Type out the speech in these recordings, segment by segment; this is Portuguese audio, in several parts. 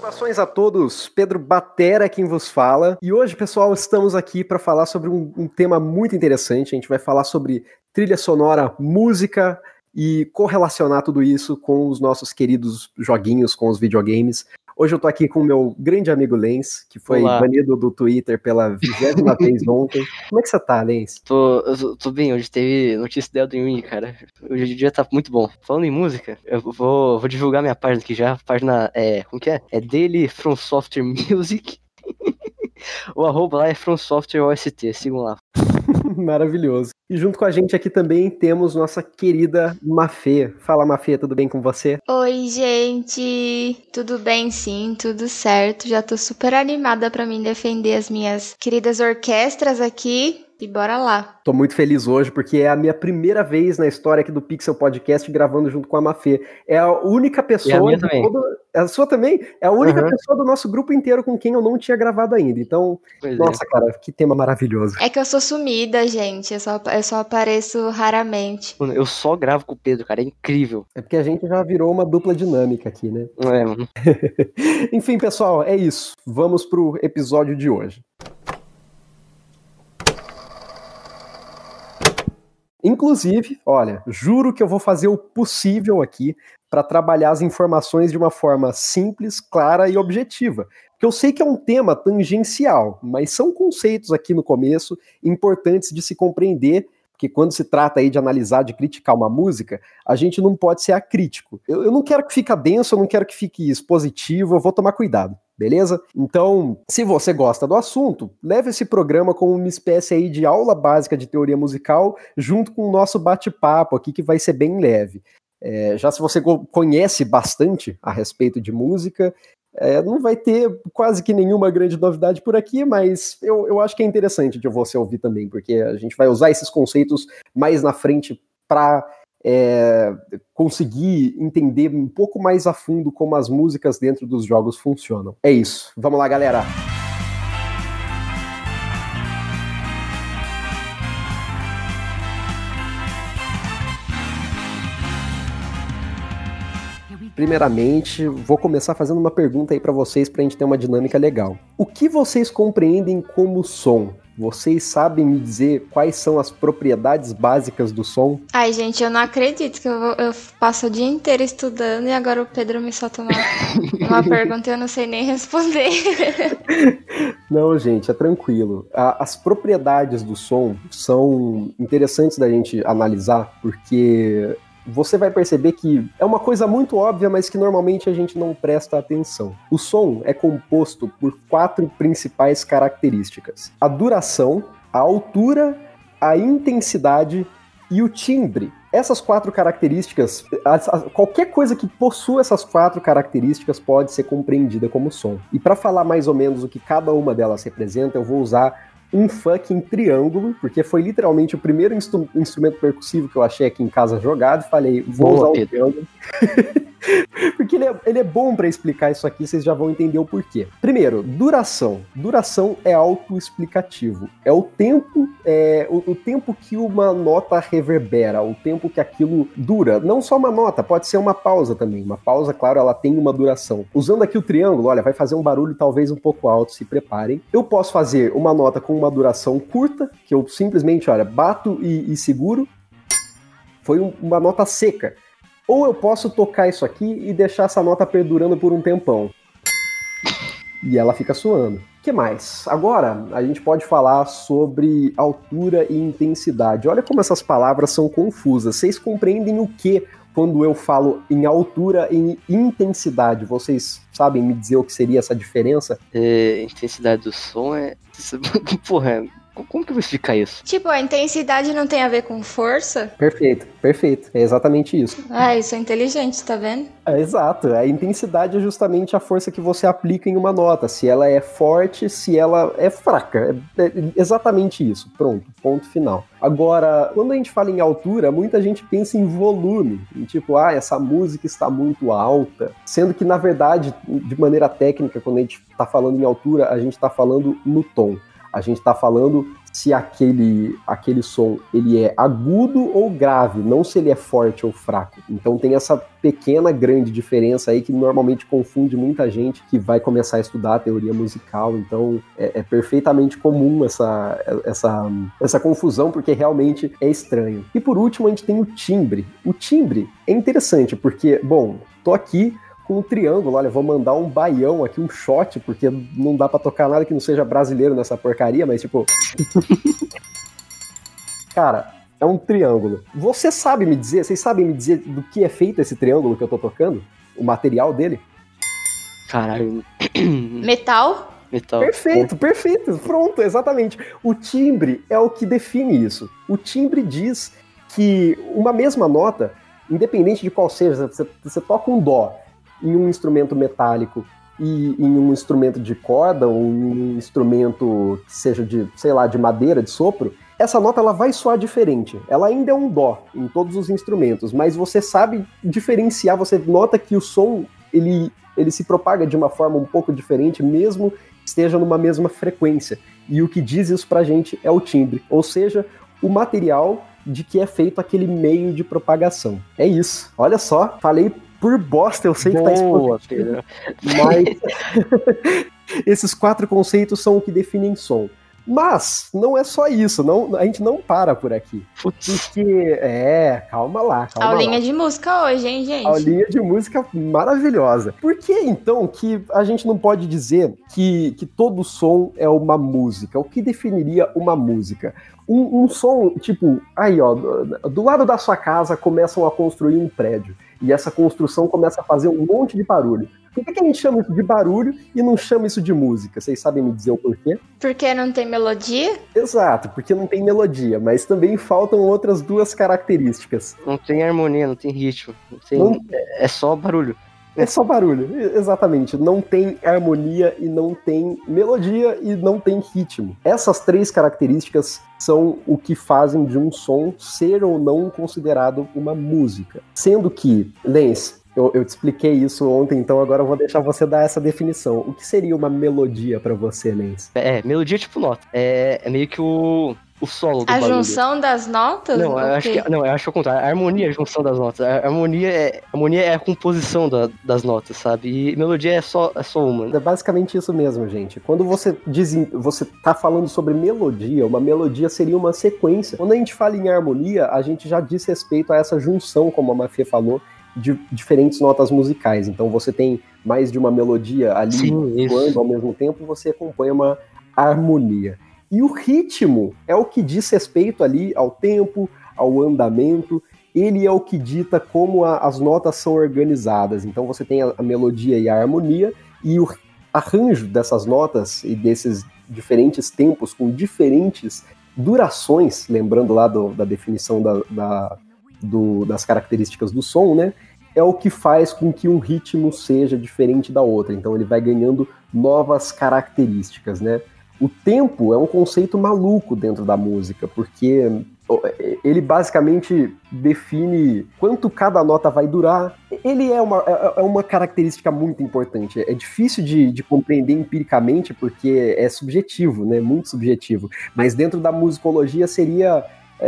Saudações a todos, Pedro Batera quem vos fala. E hoje, pessoal, estamos aqui para falar sobre um, um, tema muito interessante. A gente vai falar sobre trilha sonora, música e correlacionar tudo isso com os nossos queridos joguinhos, com os videogames. Hoje eu tô aqui com o meu grande amigo Lens, que foi Olá. banido do Twitter pela vigésima vez ontem. Como é que você tá, Lens? Tô, tô bem, hoje teve notícia do Elden Ring, cara. Hoje o dia tá muito bom. Falando em música, eu vou, vou divulgar minha página aqui já. A página é. Como que é? É dele From Software Music. o arroba lá é From Software OST, sigam lá. Maravilhoso. E junto com a gente aqui também temos nossa querida Mafê. Fala, Mafê, tudo bem com você? Oi, gente. Tudo bem, sim, tudo certo. Já tô super animada para mim defender as minhas queridas orquestras aqui. E bora lá. Tô muito feliz hoje porque é a minha primeira vez na história aqui do Pixel Podcast gravando junto com a Mafê. É a única pessoa. E a, também. Todo... a sua também? É a única uhum. pessoa do nosso grupo inteiro com quem eu não tinha gravado ainda. Então, pois é. nossa, é. cara, que tema maravilhoso. É que eu sou sumida, gente. Eu só, eu só apareço raramente. Eu só gravo com o Pedro, cara. É incrível. É porque a gente já virou uma dupla dinâmica aqui, né? É, mano. Enfim, pessoal, é isso. Vamos pro episódio de hoje. Inclusive, olha, juro que eu vou fazer o possível aqui para trabalhar as informações de uma forma simples, clara e objetiva. Porque eu sei que é um tema tangencial, mas são conceitos aqui no começo importantes de se compreender porque quando se trata aí de analisar, de criticar uma música, a gente não pode ser acrítico. Eu, eu não quero que fique denso, eu não quero que fique expositivo, eu vou tomar cuidado beleza? Então, se você gosta do assunto, leve esse programa como uma espécie aí de aula básica de teoria musical, junto com o nosso bate-papo aqui, que vai ser bem leve. É, já se você conhece bastante a respeito de música, é, não vai ter quase que nenhuma grande novidade por aqui, mas eu, eu acho que é interessante de você ouvir também, porque a gente vai usar esses conceitos mais na frente para é, conseguir entender um pouco mais a fundo como as músicas dentro dos jogos funcionam. É isso. Vamos lá, galera. Primeiramente, vou começar fazendo uma pergunta aí para vocês para a gente ter uma dinâmica legal. O que vocês compreendem como som? Vocês sabem me dizer quais são as propriedades básicas do som? Ai, gente, eu não acredito que eu, eu passo o dia inteiro estudando e agora o Pedro me solta uma, uma pergunta e eu não sei nem responder. não, gente, é tranquilo. as propriedades do som são interessantes da gente analisar, porque você vai perceber que é uma coisa muito óbvia, mas que normalmente a gente não presta atenção. O som é composto por quatro principais características: a duração, a altura, a intensidade e o timbre. Essas quatro características, qualquer coisa que possua essas quatro características pode ser compreendida como som. E para falar mais ou menos o que cada uma delas representa, eu vou usar um fucking triângulo, porque foi literalmente o primeiro instru instrumento percussivo que eu achei aqui em casa jogado. Falei, vou Boa, usar o triângulo. porque ele é, ele é bom para explicar isso aqui, vocês já vão entender o porquê. Primeiro, duração. Duração é autoexplicativo. É o tempo, é, o, o tempo que uma nota reverbera, o tempo que aquilo dura. Não só uma nota, pode ser uma pausa também. Uma pausa, claro, ela tem uma duração. Usando aqui o triângulo, olha, vai fazer um barulho talvez um pouco alto, se preparem. Eu posso fazer uma nota com uma duração curta, que eu simplesmente, olha, bato e, e seguro. Foi um, uma nota seca. Ou eu posso tocar isso aqui e deixar essa nota perdurando por um tempão. E ela fica suando. Que mais? Agora a gente pode falar sobre altura e intensidade. Olha como essas palavras são confusas. Vocês compreendem o que quando eu falo em altura e intensidade? Vocês sabem me dizer o que seria essa diferença? É, intensidade do som é. Porra, como que eu vou explicar isso? Tipo, a intensidade não tem a ver com força? Perfeito, perfeito. É exatamente isso. Ah, isso é inteligente, tá vendo? É, exato. A intensidade é justamente a força que você aplica em uma nota. Se ela é forte, se ela é fraca. É, é exatamente isso. Pronto, ponto final. Agora, quando a gente fala em altura, muita gente pensa em volume. Em tipo, ah, essa música está muito alta. Sendo que, na verdade, de maneira técnica, quando a gente está falando em altura, a gente está falando no tom. A gente está falando se aquele, aquele som ele é agudo ou grave, não se ele é forte ou fraco. Então tem essa pequena grande diferença aí que normalmente confunde muita gente que vai começar a estudar a teoria musical. Então é, é perfeitamente comum essa, essa, essa confusão porque realmente é estranho. E por último a gente tem o timbre. O timbre é interessante porque, bom, tô aqui com um triângulo. Olha, vou mandar um baião aqui, um shot, porque não dá para tocar nada que não seja brasileiro nessa porcaria, mas tipo. Cara, é um triângulo. Você sabe me dizer, vocês sabem me dizer do que é feito esse triângulo que eu tô tocando? O material dele? Caralho. Metal? Metal. Perfeito, perfeito. Pronto, exatamente. O timbre é o que define isso. O timbre diz que uma mesma nota, independente de qual seja, você, você toca um dó em um instrumento metálico e em um instrumento de corda ou em um instrumento que seja de, sei lá, de madeira, de sopro, essa nota ela vai soar diferente. Ela ainda é um dó em todos os instrumentos, mas você sabe diferenciar, você nota que o som ele, ele se propaga de uma forma um pouco diferente, mesmo esteja numa mesma frequência. E o que diz isso pra gente é o timbre, ou seja, o material de que é feito aquele meio de propagação. É isso. Olha só, falei por bosta, eu sei Boa, que tá expositivo, mas esses quatro conceitos são o que definem som. Mas não é só isso, não, a gente não para por aqui. Porque, é, calma lá, calma Aulinha lá. de música hoje, hein, gente? Aulinha de música maravilhosa. Por que então que a gente não pode dizer que, que todo som é uma música? O que definiria uma música? Um, um som, tipo, aí ó, do, do lado da sua casa começam a construir um prédio. E essa construção começa a fazer um monte de barulho. Por que, que a gente chama isso de barulho e não chama isso de música? Vocês sabem me dizer o porquê? Porque não tem melodia? Exato, porque não tem melodia, mas também faltam outras duas características. Não tem harmonia, não tem ritmo. Não tem... Não- É só barulho. É só barulho, exatamente. Não tem harmonia e não tem melodia e não tem ritmo. Essas três características são o que fazem de um som ser ou não considerado uma música. Sendo que, Lens, eu, eu te expliquei isso ontem, então agora eu vou deixar você dar essa definição. O que seria uma melodia pra você, Lens? É, melodia é tipo nota. É, é meio que o, o solo do A bagulho. junção das notas? Não, eu acho que, não, eu acho que é o contrário. A harmonia é a junção das notas. A harmonia é, a harmonia é a composição da- das notas, sabe? E melodia é só, é só uma. É basicamente isso mesmo, gente. Quando você diz, você tá falando sobre melodia, uma melodia seria uma sequência. Quando a gente fala em harmonia, a gente já diz respeito a essa junção, como a Mafia falou, de diferentes notas musicais. Então você tem mais de uma melodia ali Sim, quando ao mesmo tempo você acompanha uma harmonia. E o ritmo é o que diz respeito ali ao tempo, ao andamento. Ele é o que dita como a- as notas são organizadas. Então você tem a, a melodia e a harmonia e o arranjo dessas notas e desses diferentes tempos com diferentes durações, lembrando lá do- da definição da- da- do- das características do som, né? É o que faz com que um ritmo seja diferente da outra. Então ele vai ganhando novas características, né? O tempo é um conceito maluco dentro da música, porque ele basicamente define quanto cada nota vai durar. Ele é uma, é- é uma característica muito importante. É difícil de, de compreender empiricamente, porque é subjetivo, né? Muito subjetivo. Mas dentro da musicologia seria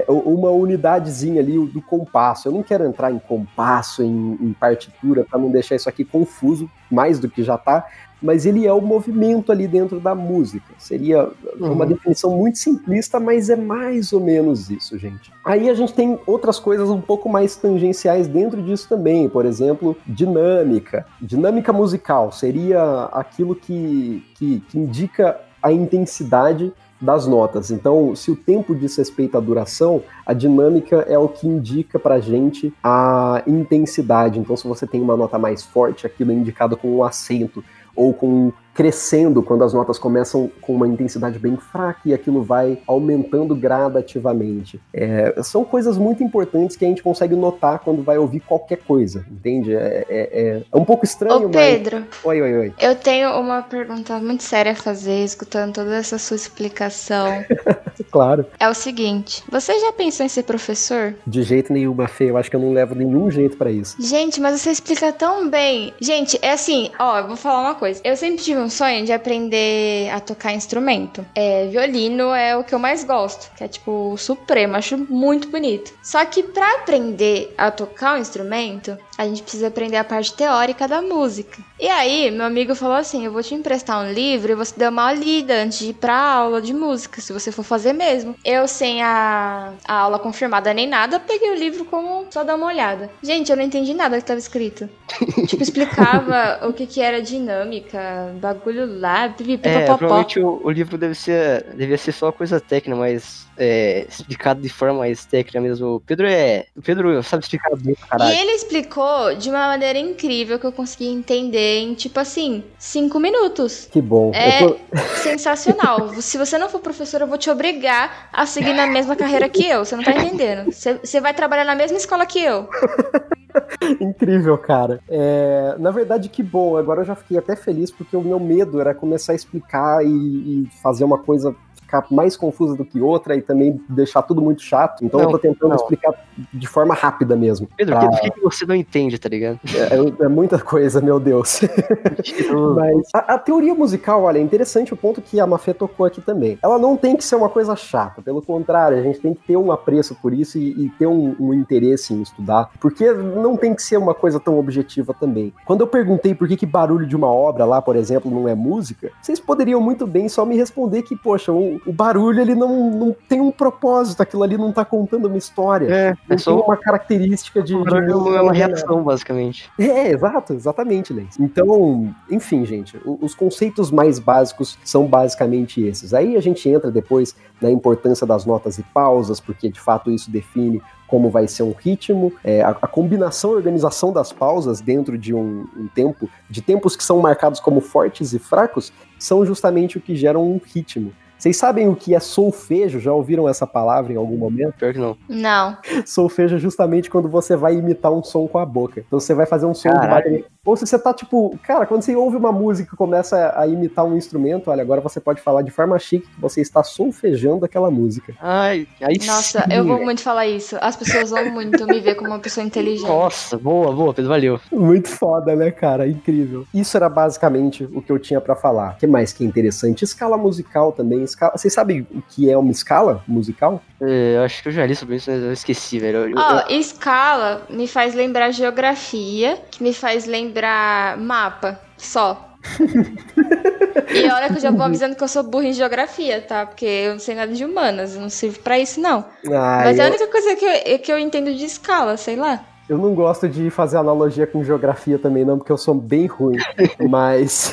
uma unidadezinha ali do compasso. Eu não quero entrar em compasso, em, em partitura, para não deixar isso aqui confuso, mais do que já tá, mas ele é o movimento ali dentro da música. Seria uma Uhum. definição muito simplista, mas é mais ou menos isso, gente. Aí a gente tem outras coisas um pouco mais tangenciais dentro disso também, por exemplo, dinâmica. Dinâmica musical seria aquilo que, que, que indica a intensidade das notas. Então, se o tempo diz respeito à duração, a dinâmica é o que indica pra gente a intensidade. Então, se você tem uma nota mais forte, aquilo é indicado com um acento ou com crescendo quando as notas começam com uma intensidade bem fraca e aquilo vai aumentando gradativamente. É, são coisas muito importantes que a gente consegue notar quando vai ouvir qualquer coisa, entende? É, é- é- é um pouco estranho, Ô, Pedro, mas... Oi, oi, oi. eu tenho uma pergunta muito séria a fazer, escutando toda essa sua explicação. Claro. é o seguinte: você já pensou em ser professor? De jeito nenhum, Fê. Eu acho que eu não levo nenhum jeito pra isso. Gente, mas você explica tão bem. Gente, é assim, ó, eu vou falar uma coisa. Eu sempre tive um sonho de aprender a tocar instrumento. É, violino é o que eu mais gosto, que é tipo o supremo, acho muito bonito. Só que para aprender a tocar o um instrumento, a gente precisa aprender a parte teórica da música. E aí, meu amigo falou assim: eu vou te emprestar um livro e você dá uma lida antes de ir pra aula de música, se você for fazer mesmo. Eu, sem a, a aula confirmada nem nada, peguei o livro como só dar uma olhada. Gente, eu não entendi nada que tava escrito. tipo, explicava o que que era dinâmica, bagulho lá, pipi, É, provavelmente o, o, livro deve ser, devia ser só coisa técnica, mas é, explicado de forma mais técnica mesmo. O Pedro é. O Pedro sabe explicar bem, caralho. E ele explicou de uma maneira incrível que eu consegui entender em, tipo assim, cinco minutos. Que bom. É tô... sensacional. Se você não for professor, eu vou te obrigar a seguir na mesma carreira que eu. Você não tá entendendo. Você vai trabalhar na mesma escola que eu. Incrível, cara. É, na verdade, que bom. Agora eu já fiquei até feliz porque o meu medo era começar a explicar e, e fazer uma coisa ficar mais confusa do que outra e também deixar tudo muito chato. Então não, eu tô tentando não. explicar de forma rápida mesmo. Pedro, pra... que você não entende, tá ligado? É, é muita coisa, meu Deus. Mas a, a, teoria musical, olha, é interessante o ponto que a Mafê tocou aqui também. Ela não tem que ser uma coisa chata, pelo contrário, a gente tem que ter um apreço por isso e, e ter um, um, interesse em estudar, porque não tem que ser uma coisa tão objetiva também. Quando eu perguntei por que, que barulho de uma obra lá, por exemplo, não é música, vocês poderiam muito bem só me responder que, poxa, o, o barulho ele não, não tem um propósito, aquilo ali não tá contando uma história. É, é só uma característica de. De é uma reação, basicamente. É, exato, exatamente, Lens. Então, enfim, gente, os conceitos mais básicos são basicamente esses. Aí a gente entra depois na importância das notas e pausas, porque de fato isso define como vai ser um ritmo, é, a, a, combinação e organização das pausas dentro de um, um, tempo, de tempos que são marcados como fortes e fracos, são justamente o que geram um ritmo. Vocês sabem o que é solfejo? Já ouviram essa palavra em algum momento? Pior que não. Não. Solfejo é justamente quando você vai imitar um som com a boca. Então você vai fazer um som Caraca. de ou se você tá tipo, cara, quando você ouve uma música e começa a imitar um instrumento, olha, agora você pode falar de forma chique que você está solfejando aquela música. Ai, aí Nossa, sim. eu vou muito falar isso. As pessoas vão muito me ver como uma pessoa inteligente. Nossa, boa, boa, Pedro, valeu. Muito foda, né, cara? Incrível. Isso era basicamente o que eu tinha para falar. O que mais que é interessante? Escala musical também. Escala... Vocês sabem o que é uma escala musical? É, eu acho que eu já li sobre isso, mas eu esqueci, velho. Ó, oh, eu... escala me faz lembrar geografia, que me faz lembrar lembrar mapa só. e olha que eu já vou avisando que eu sou burra em geografia, tá? Porque eu não sei nada de humanas, não sirvo para isso, não. Ai, Mas é a única coisa que eu, que eu entendo de escala, sei lá. Eu não gosto de fazer analogia com geografia também, não, porque eu sou bem ruim. Mas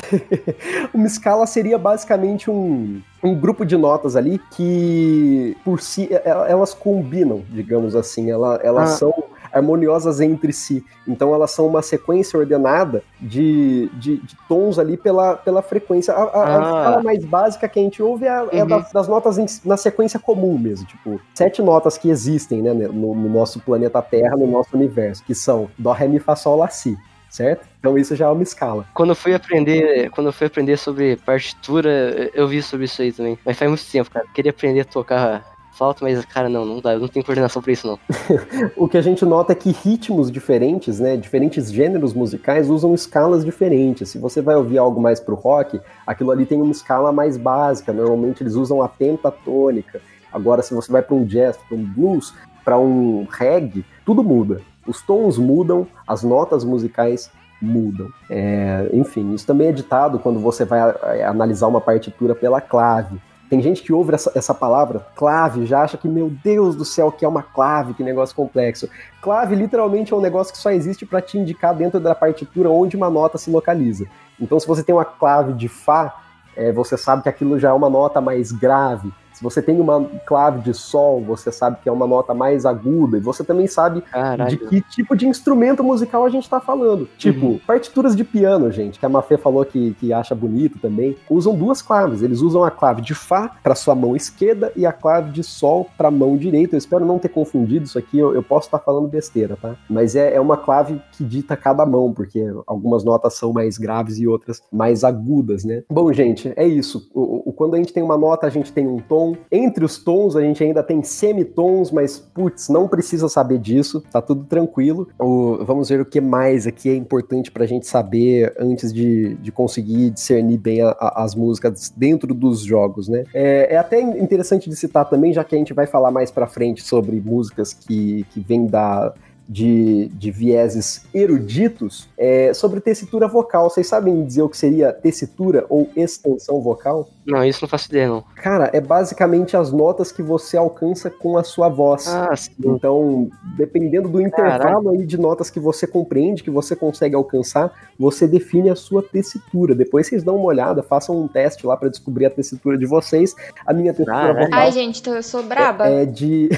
uma escala seria basicamente um, um grupo de notas ali que, por si, elas combinam, digamos assim. Elas, elas ah. são harmoniosas entre si. Então elas são uma sequência ordenada de, de, de tons ali pela, pela frequência. A, a, ah. a escala mais básica que a gente ouve é, é uhum. das, das, notas em, na sequência comum mesmo, tipo, sete notas que existem né, no, no nosso planeta Terra, no nosso universo, que são Dó, Ré, Mi, Fá, Sol, Lá, Si certo? Então isso já é uma escala. Quando eu fui aprender, quando eu fui aprender sobre partitura, eu vi sobre isso aí também. Mas faz muito tempo, cara. Eu queria aprender a tocar flauta, mas, cara, não, não dá, eu não tenho coordenação pra isso, não. o que a gente nota é que ritmos diferentes, né, diferentes gêneros musicais usam escalas diferentes. Se você vai ouvir algo mais pro rock, aquilo ali tem uma escala mais básica, normalmente eles usam a pentatônica. Agora, se você vai para um jazz, para um blues, para um reggae, tudo muda. Os tons mudam, as notas musicais mudam. É, enfim, isso também é ditado quando você vai é, analisar uma partitura pela clave. Tem gente que ouve essa, essa palavra, clave, já acha que, meu Deus do céu, que é uma clave, que negócio complexo. Clave literalmente é um negócio que só existe para te indicar dentro da partitura onde uma nota se localiza. Então, se você tem uma clave de Fá, é, você sabe que aquilo já é uma nota mais grave. Se você tem uma clave de sol, você sabe que é uma nota mais aguda, e você também sabe Caralho. de que tipo de instrumento musical a gente está falando. Tipo, uhum. partituras de piano, gente, que a Mafê falou que, que acha bonito também, usam duas claves. Eles usam a clave de Fá para sua mão esquerda e a clave de Sol para a mão direita. Eu espero não ter confundido isso aqui, eu, eu posso estar tá falando besteira, tá? Mas é, é uma clave que dita cada mão, porque algumas notas são mais graves e outras mais agudas, né? Bom, gente, é isso. O, o, quando a gente tem uma nota, a gente tem um tom, Entre os tons, a gente ainda tem semitons, mas putz, não precisa saber disso, tá tudo tranquilo. O, vamos ver o que mais aqui é importante pra gente saber antes de, de conseguir discernir bem a, a, as músicas dentro dos jogos, né? É, é, até interessante de citar também, já que a gente vai falar mais pra frente sobre músicas que, que vêm da de, de vieses eruditos é, sobre tessitura vocal. Vocês sabem dizer o que seria tessitura ou extensão vocal? Não, isso não faço ideia, não. Cara, é basicamente as notas que você alcança com a sua voz. Ah, sim. Então, dependendo do intervalo aí de notas que você compreende, que você consegue alcançar, você define a sua tessitura. Depois vocês dão uma olhada, façam um teste lá para descobrir a tessitura de vocês. A minha tessitura vocal. Ai, gente, então eu sou braba. É, é de.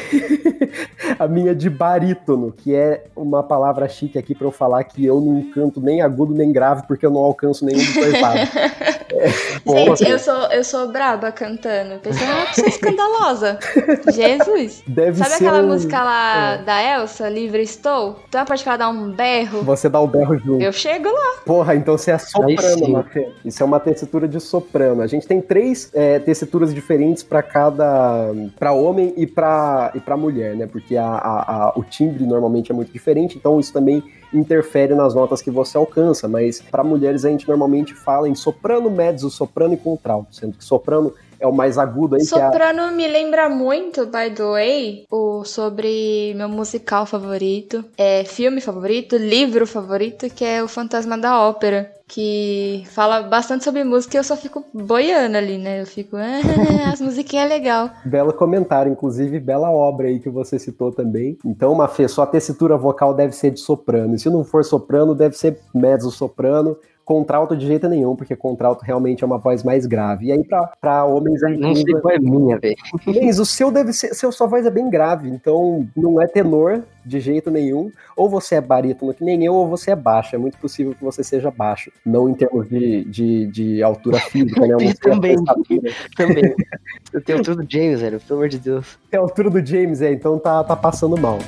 a minha de barítono, que é uma palavra chique aqui para eu falar que eu não canto nem agudo nem grave, porque eu não alcanço nenhum dos dois lados. É, gente, eu sou, eu sou braba cantando. Pensando, ah, pessoa escandalosa. Jesus. Deve Sabe ser aquela um- música lá É. da Elsa, Livre Estou? Então a parte que ela dá um berro. Você dá o berro junto. Eu chego lá. Porra, então você é soprano. Mafê. Isso é uma tessitura de soprano. A gente tem três é, tessituras diferentes para cada. para homem e para e pra mulher, né? Porque a, a- a- o timbre normalmente é muito diferente, então isso também interfere nas notas que você alcança. Mas para mulheres a gente normalmente fala em soprano, mezzo, soprano e contralto, sendo que soprano é o mais agudo aí, é a, Soprano me lembra muito, by the way, o, sobre meu musical favorito, é, filme favorito, livro favorito, que é O Fantasma da Ópera. Que fala bastante sobre música e eu só fico boiando ali, né? Eu fico, ah, as musiquinhas é legal. Belo comentário, inclusive bela obra aí que você citou também. Então, Mafê, sua tessitura vocal deve ser de soprano. E se não for soprano, deve ser mezzo soprano. Contralto de jeito nenhum, porque contralto realmente é uma voz mais grave. E aí, pra, pra homens, a gente Não sei qual é minha, velho. Mas o seu deve ser. Seu, sua voz é bem grave, então não é tenor de jeito nenhum. Ou você é barítono que nem eu, ou você é baixo. É muito possível que você seja baixo. Não em termos de, de, de altura física, né? Também. Também. Eu tenho tudo James, velho. Pelo amor de Deus. É a altura do James, é, então tá, tá passando mal.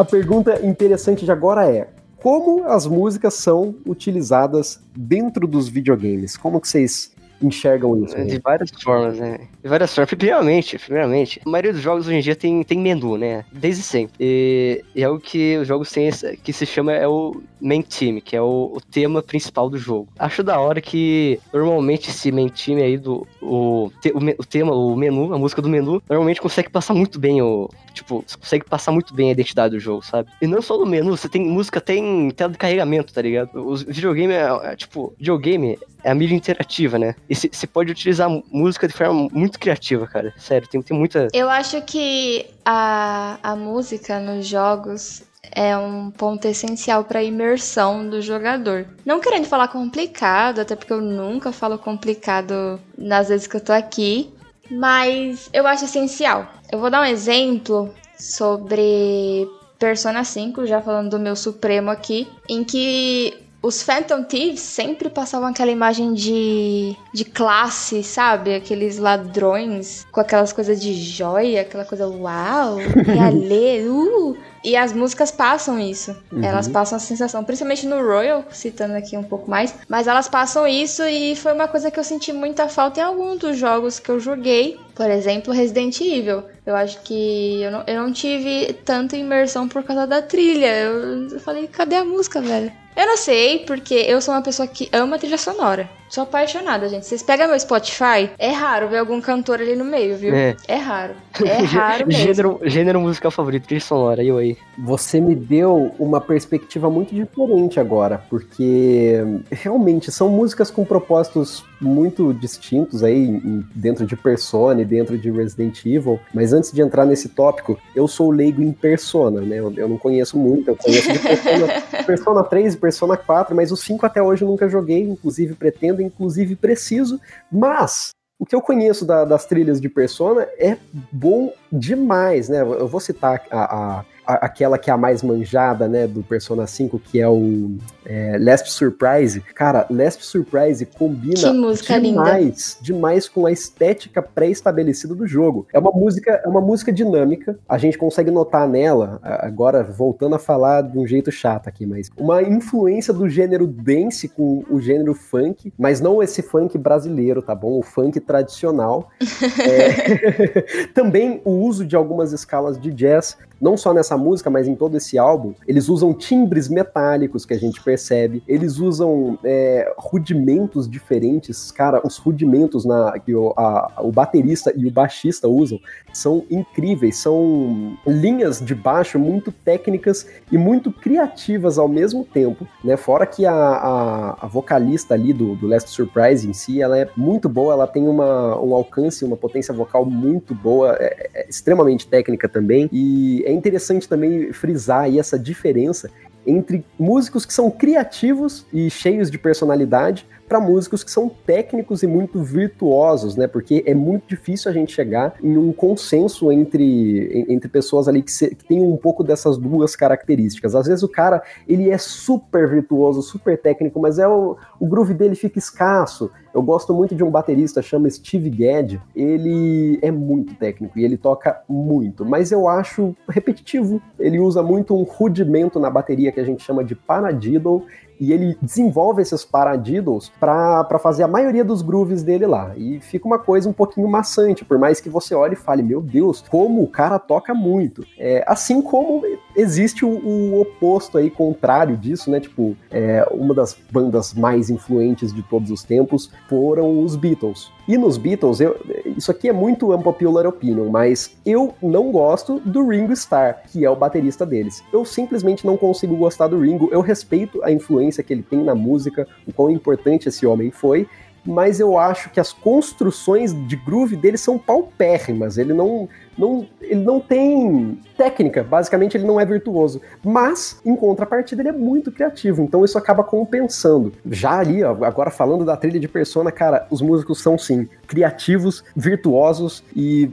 A pergunta interessante de agora é: como as músicas são utilizadas dentro dos videogames? Como que vocês enxergam isso? De várias formas, né? Várias formas. Primeiramente, primeiramente, a maioria dos jogos hoje em dia tem, tem menu, né? Desde sempre. E, e é o que os jogos têm, que se chama é o main theme, que é o, o tema principal do jogo. Acho da hora que normalmente esse main theme aí do o, o, o tema, o menu, a música do menu, normalmente consegue passar muito bem o tipo, consegue passar muito bem a identidade do jogo, sabe? E não só no menu, você tem música tem tela de carregamento, tá ligado? Os videogame é, é, tipo, videogame é a mídia interativa, né? E você pode utilizar música de forma muito criativa, cara. Sério, tem, tem muita. Eu acho que a, a música nos jogos é um ponto essencial para a imersão do jogador. Não querendo falar complicado, até porque eu nunca falo complicado nas vezes que eu tô aqui, mas eu acho essencial. Eu vou dar um exemplo sobre Persona 5, já falando do meu supremo aqui, em que os Phantom Thieves sempre passavam aquela imagem de, de classe, sabe? Aqueles ladrões com aquelas coisas de joia, aquela coisa uau, e alê, uh! E as músicas passam isso. Uhum. Elas passam a sensação, principalmente no Royal, citando aqui um pouco mais, mas elas passam isso e foi uma coisa que eu senti muita falta em alguns dos jogos que eu joguei. Por exemplo, Resident Evil. Eu acho que eu não, eu não tive tanta imersão por causa da trilha. Eu, eu falei, cadê a música, velho? Eu não sei, porque eu sou uma pessoa que ama trilha sonora. Sou apaixonada, gente. Vocês pegam meu Spotify, é raro ver algum cantor ali no meio, viu? É. É, raro. É raro mesmo. gênero, gênero musical favorito, trilha sonora, eu aí. Você me deu uma perspectiva muito diferente agora, porque realmente são músicas com propósitos muito distintos aí dentro de Persona e dentro de Resident Evil. Mas antes de entrar nesse tópico, eu sou leigo em Persona, né? Eu, eu não conheço muito, eu conheço de Persona, Persona 3 e Persona 4, mas os 5 até hoje eu nunca joguei, inclusive pretendo, inclusive preciso. Mas o que eu conheço da- das trilhas de Persona é bom demais, né? Eu vou citar a, a, aquela que é a mais manjada, né, do Persona 5, que é o é, Last Surprise. Cara, Last Surprise combina demais, linda. demais com a estética pré-estabelecida do jogo. É uma música, é uma música dinâmica. A gente consegue notar nela, agora voltando a falar de um jeito chato aqui, mas uma influência do gênero dance com o gênero funk, mas não esse funk brasileiro, tá bom? O funk tradicional. é... Também o uso de algumas escalas de jazz não só nessa música, mas em todo esse álbum, eles usam timbres metálicos que a gente percebe, eles usam é, rudimentos diferentes, cara, os rudimentos na, que o, a, o baterista e o baixista usam são incríveis, são linhas de baixo muito técnicas e muito criativas ao mesmo tempo, né? Fora que a, a, a vocalista ali do, do Last Surprise em si, ela é muito boa, ela tem uma, um alcance, uma potência vocal muito boa, é, é extremamente técnica também, e é interessante também frisar aí essa diferença entre músicos que são criativos e cheios de personalidade para músicos que são técnicos e muito virtuosos, né? Porque é muito difícil a gente chegar em um consenso entre, entre pessoas ali que, se, que tem um pouco dessas duas características. Às vezes o cara, ele é super virtuoso, super técnico, mas é o, o groove dele fica escasso. Eu gosto muito de um baterista chama Steve Gadd. Ele é muito técnico e ele toca muito, mas eu acho repetitivo. Ele usa muito um rudimento na bateria que a gente chama de paradiddle e ele desenvolve esses paradiddles para fazer a maioria dos grooves dele lá. E fica uma coisa um pouquinho maçante, por mais que você olhe e fale, meu Deus, como o cara toca muito. É, assim como existe o, o, oposto aí, contrário disso, né? Tipo, é, uma das bandas mais influentes de todos os tempos foram os Beatles. E nos Beatles, eu, isso aqui é muito unpopular opinion, mas eu não gosto do Ringo Starr, que é o baterista deles. Eu simplesmente não consigo gostar do Ringo. Eu respeito a influência que ele tem na música, o quão importante esse homem foi, mas eu acho que as construções de groove dele são paupérrimas. Ele não, não, ele não tem técnica, basicamente ele não é virtuoso. Mas, em contrapartida, ele é muito criativo, então isso acaba compensando. Já ali, agora falando da trilha de Persona, cara, os músicos são sim criativos, virtuosos e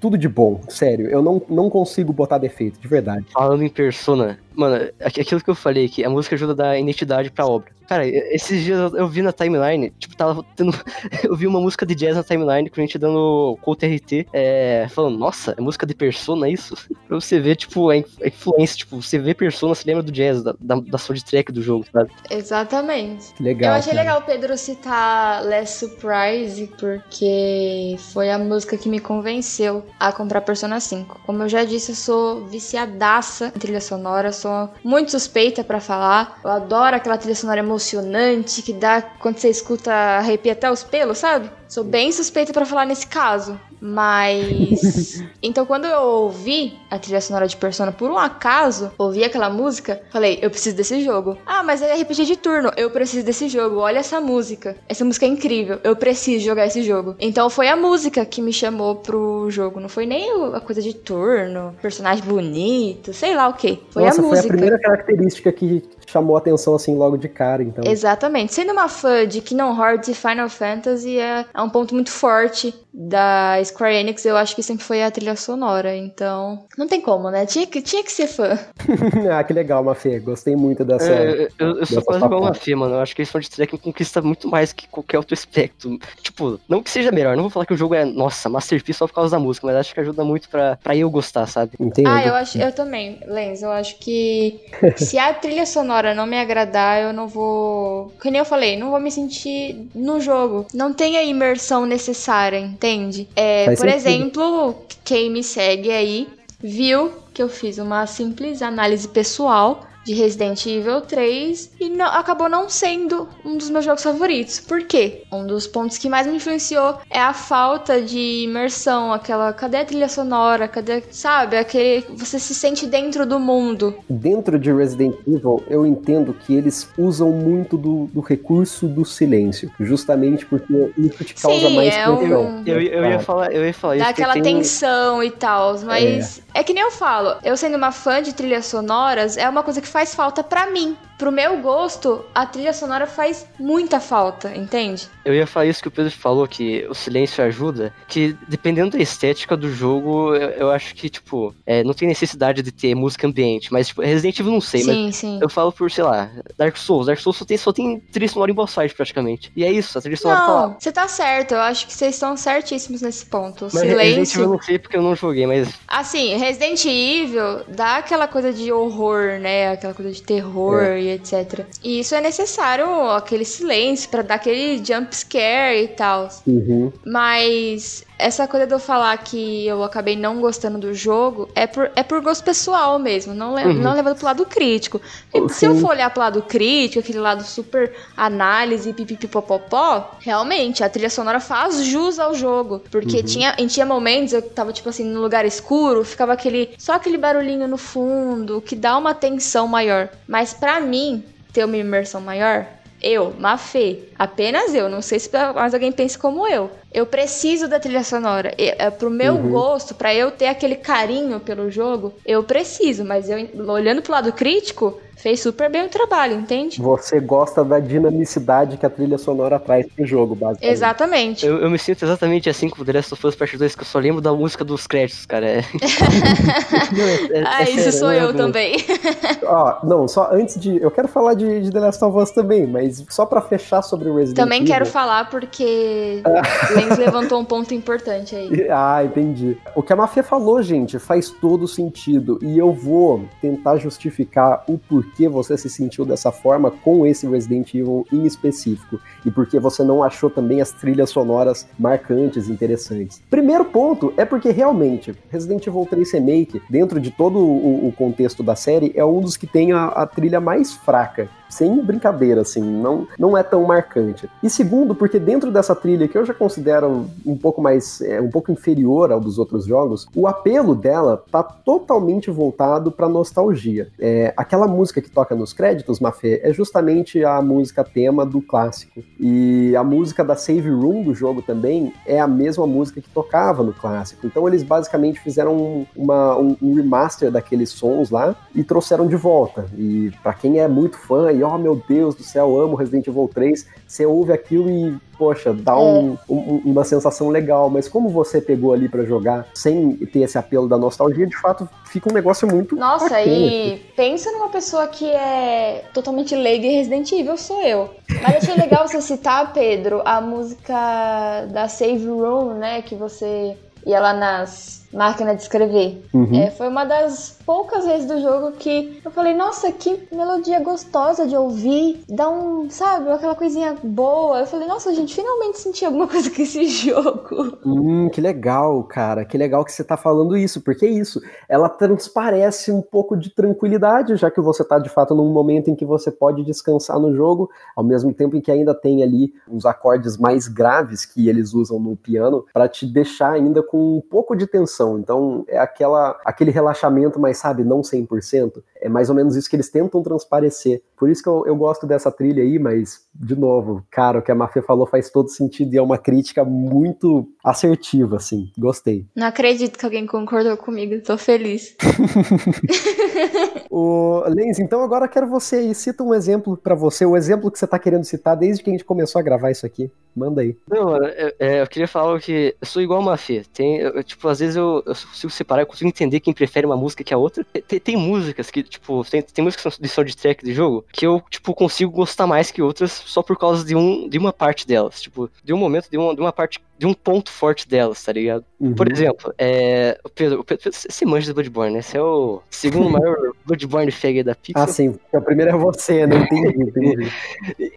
tudo de bom, sério. Eu não, não consigo botar defeito, de verdade. Falando em Persona, mano, aquilo que eu falei que a música ajuda a dar identidade pra obra. Cara, esses dias eu vi na timeline, tipo, tava tendo. eu vi uma música de jazz na timeline com a gente dando Cult RT, é, falando, nossa, é música de Persona isso? pra você ver, tipo, a influência, tipo, você vê Persona, você lembra do jazz, da, da, da soundtrack do jogo, sabe? Exatamente. Legal. Eu achei cara. legal o Pedro citar Less Surprise, porque foi a música que me convenceu a comprar Persona 5. Como eu já disse, eu sou viciadaça em trilha sonora, sou muito suspeita para falar. Eu adoro aquela trilha sonora emocionante que dá quando você escuta arrepia até os pelos, sabe? Sou bem suspeita para falar nesse caso. Mas. então, quando eu ouvi a trilha sonora de Persona, por um acaso, ouvi aquela música, falei, eu preciso desse jogo. Ah, mas é RPG de turno, eu preciso desse jogo. Olha essa música. Essa música é incrível, eu preciso jogar esse jogo. Então, foi a música que me chamou pro jogo. Não foi nem a coisa de turno, personagem bonito, sei lá o que. Foi Nossa, a música. Foi a primeira característica que chamou a atenção assim logo de cara, então. Exatamente. Sendo uma fã de Kingdom Hearts e Final Fantasy, é, é um ponto muito forte da Square Enix, eu acho que sempre foi a trilha sonora, então não tem como, né? Tinha que, tinha que ser fã. ah, que legal, Mafê, gostei muito dessa. É, eu, eu sou quase igual a Mafê, mano. Eu acho que esse soundtrack conquista muito mais que qualquer outro aspecto. Tipo, não que seja melhor, não vou falar que o jogo é, nossa, masterpiece só por causa da música, mas acho que ajuda muito pra, pra eu gostar, sabe? Entendo. Ah, eu acho, eu também, Lenz, eu acho que se a trilha sonora não me agradar, eu não vou. Que nem eu falei, não vou me sentir no jogo. Não tem a imersão necessária, entende? entende? É, por sentido. exemplo, quem me segue aí viu que eu fiz uma simples análise pessoal de Resident Evil 3 e não, acabou não sendo um dos meus jogos favoritos. Por quê? Um dos pontos que mais me influenciou é a falta de imersão, aquela cadê a trilha sonora, cadê, sabe, aquele você se sente dentro do mundo. Dentro de Resident Evil, eu entendo que eles usam muito do, do recurso do silêncio, justamente porque isso te causa Sim, mais é tensão. Um... Eu, eu, ia falar, eu ia falar Dá isso. aquela tensão e tal, mas é. é que nem eu falo, eu sendo uma fã de trilhas sonoras, é uma coisa que faz falta para mim. Pro meu gosto, a trilha sonora faz muita falta, entende? Eu ia falar isso que o Pedro falou, que o silêncio ajuda, que dependendo da estética do jogo, eu, eu acho que, tipo, é, não tem necessidade de ter música ambiente, mas, tipo, Resident Evil não sei, sim, mas sim. eu falo por, sei lá, Dark Souls. Dark Souls só tem, só tem trilha sonora em boss fight, praticamente. E é isso, a trilha sonora tá lá. Não, você tá certo, eu acho que vocês estão certíssimos nesse ponto. Mas Resident Evil eu silêncio. não sei porque eu não joguei, mas Assim, Resident Evil dá aquela coisa de horror, né? Aquela coisa de terror e etc. E isso é necessário, aquele silêncio, pra dar aquele jump scare e tal. Uhum. Mas essa coisa de eu falar que eu acabei não gostando do jogo é por, é por gosto pessoal mesmo, não, le Uhum. não levando pro lado crítico. Porque se eu for olhar pro lado crítico, aquele lado super análise, pipipipopopó, realmente a trilha sonora faz jus ao jogo. Porque tinha, em tinha momentos, eu tava tipo assim, no lugar escuro, ficava aquele. só aquele barulhinho no fundo, que dá uma tensão maior. Mas pra mim, ter uma imersão maior, eu, Mafê, apenas eu, não sei se mais alguém pensa como eu. Eu preciso da trilha sonora. E, é, pro meu Uhum. gosto, pra eu ter aquele carinho pelo jogo, eu preciso. Mas eu, olhando pro lado crítico, fez super bem o trabalho, entende? Você gosta da dinamicidade que a trilha sonora traz pro jogo, basicamente. Exatamente. eu, eu me sinto exatamente assim com o The Last of Us Part 2, que eu só lembro da música dos créditos, cara. É... Não, é- é- ah, é isso sou eu também. Ó, não, só antes de. Eu quero falar de, de The Last of Us também, mas só pra fechar sobre o Resident também Evil. quero falar porque Lenz levantou um ponto importante aí. Ah, entendi. O que a Mafia falou, gente, faz todo sentido. E eu vou tentar justificar o porquê você se sentiu dessa forma com esse Resident Evil em específico. E porque você não achou também as trilhas sonoras marcantes, interessantes. Primeiro ponto é porque realmente Resident Evil 3 Remake, dentro de todo o, o contexto da série, é um dos que tem a, a trilha mais fraca. Sem brincadeira, assim, não, não é tão marcante. E segundo, porque dentro dessa trilha, que eu já considero um pouco mais, é, um pouco inferior ao dos outros jogos, o apelo dela tá totalmente voltado pra nostalgia. É, aquela música que toca nos créditos, Mafê, é justamente a música tema do clássico. E a música da Save Room do jogo também é a mesma música que tocava no clássico. Então eles basicamente fizeram um, uma- um- um remaster daqueles sons lá e trouxeram de volta. E pra quem é muito fã e oh meu Deus do céu, amo Resident Evil 3, você ouve aquilo e poxa, dá um- um- uma sensação legal, mas como você pegou ali pra jogar sem ter esse apelo da nostalgia, de fato fica um negócio muito Nossa, bacana. e pensa numa pessoa que é totalmente leiga em Resident Evil, sou eu. Mas achei legal você citar, Pedro, a música da Save Room, né? Que você ia lá nas máquinas de escrever. Uhum. É, foi uma das poucas vezes do jogo que eu falei, nossa, que melodia gostosa de ouvir, dá um, sabe, aquela coisinha boa. Eu falei, nossa, gente, finalmente senti alguma coisa com esse jogo. Hum, que legal, cara. Que legal que você tá falando isso, porque é isso. Ela transparece um pouco de tranquilidade, já que você tá de fato num momento em que você pode descansar no jogo, ao mesmo tempo em que ainda tem ali uns acordes mais graves que eles usam no piano pra te deixar ainda com um pouco de tensão. Então é aquela aquele relaxamento, mas sabe, não 100%. É mais ou menos isso que eles tentam transparecer. Por isso que eu, eu gosto dessa trilha aí, mas de novo, cara, o que a Mafia falou faz todo sentido e é uma crítica muito assertiva, assim. Gostei. Não acredito que alguém concordou comigo, tô feliz. O Lenz, então agora eu quero você aí, cita um exemplo pra você, o exemplo que você tá querendo citar desde que a gente começou a gravar isso aqui. Manda aí. Não, mano, é- é, eu queria falar que eu sou igual uma Fê. Tem, eu, tipo, às vezes eu, eu consigo separar, eu consigo entender quem prefere uma música que a outra. Tem, tem músicas que, tipo, tem, tem músicas de soundtrack de jogo que eu, tipo, consigo gostar mais que outras só por causa de, um, de uma parte delas. Tipo, de um momento, de uma, de uma parte, de um ponto forte delas, tá ligado? Uhum. Por exemplo, é, o Pedro, o Pedro, você manja do Bloodborne, né? Você é o segundo maior Bloodborne fag da Pixar. Ah, sim. O primeiro é você, né? Entendi, entendi.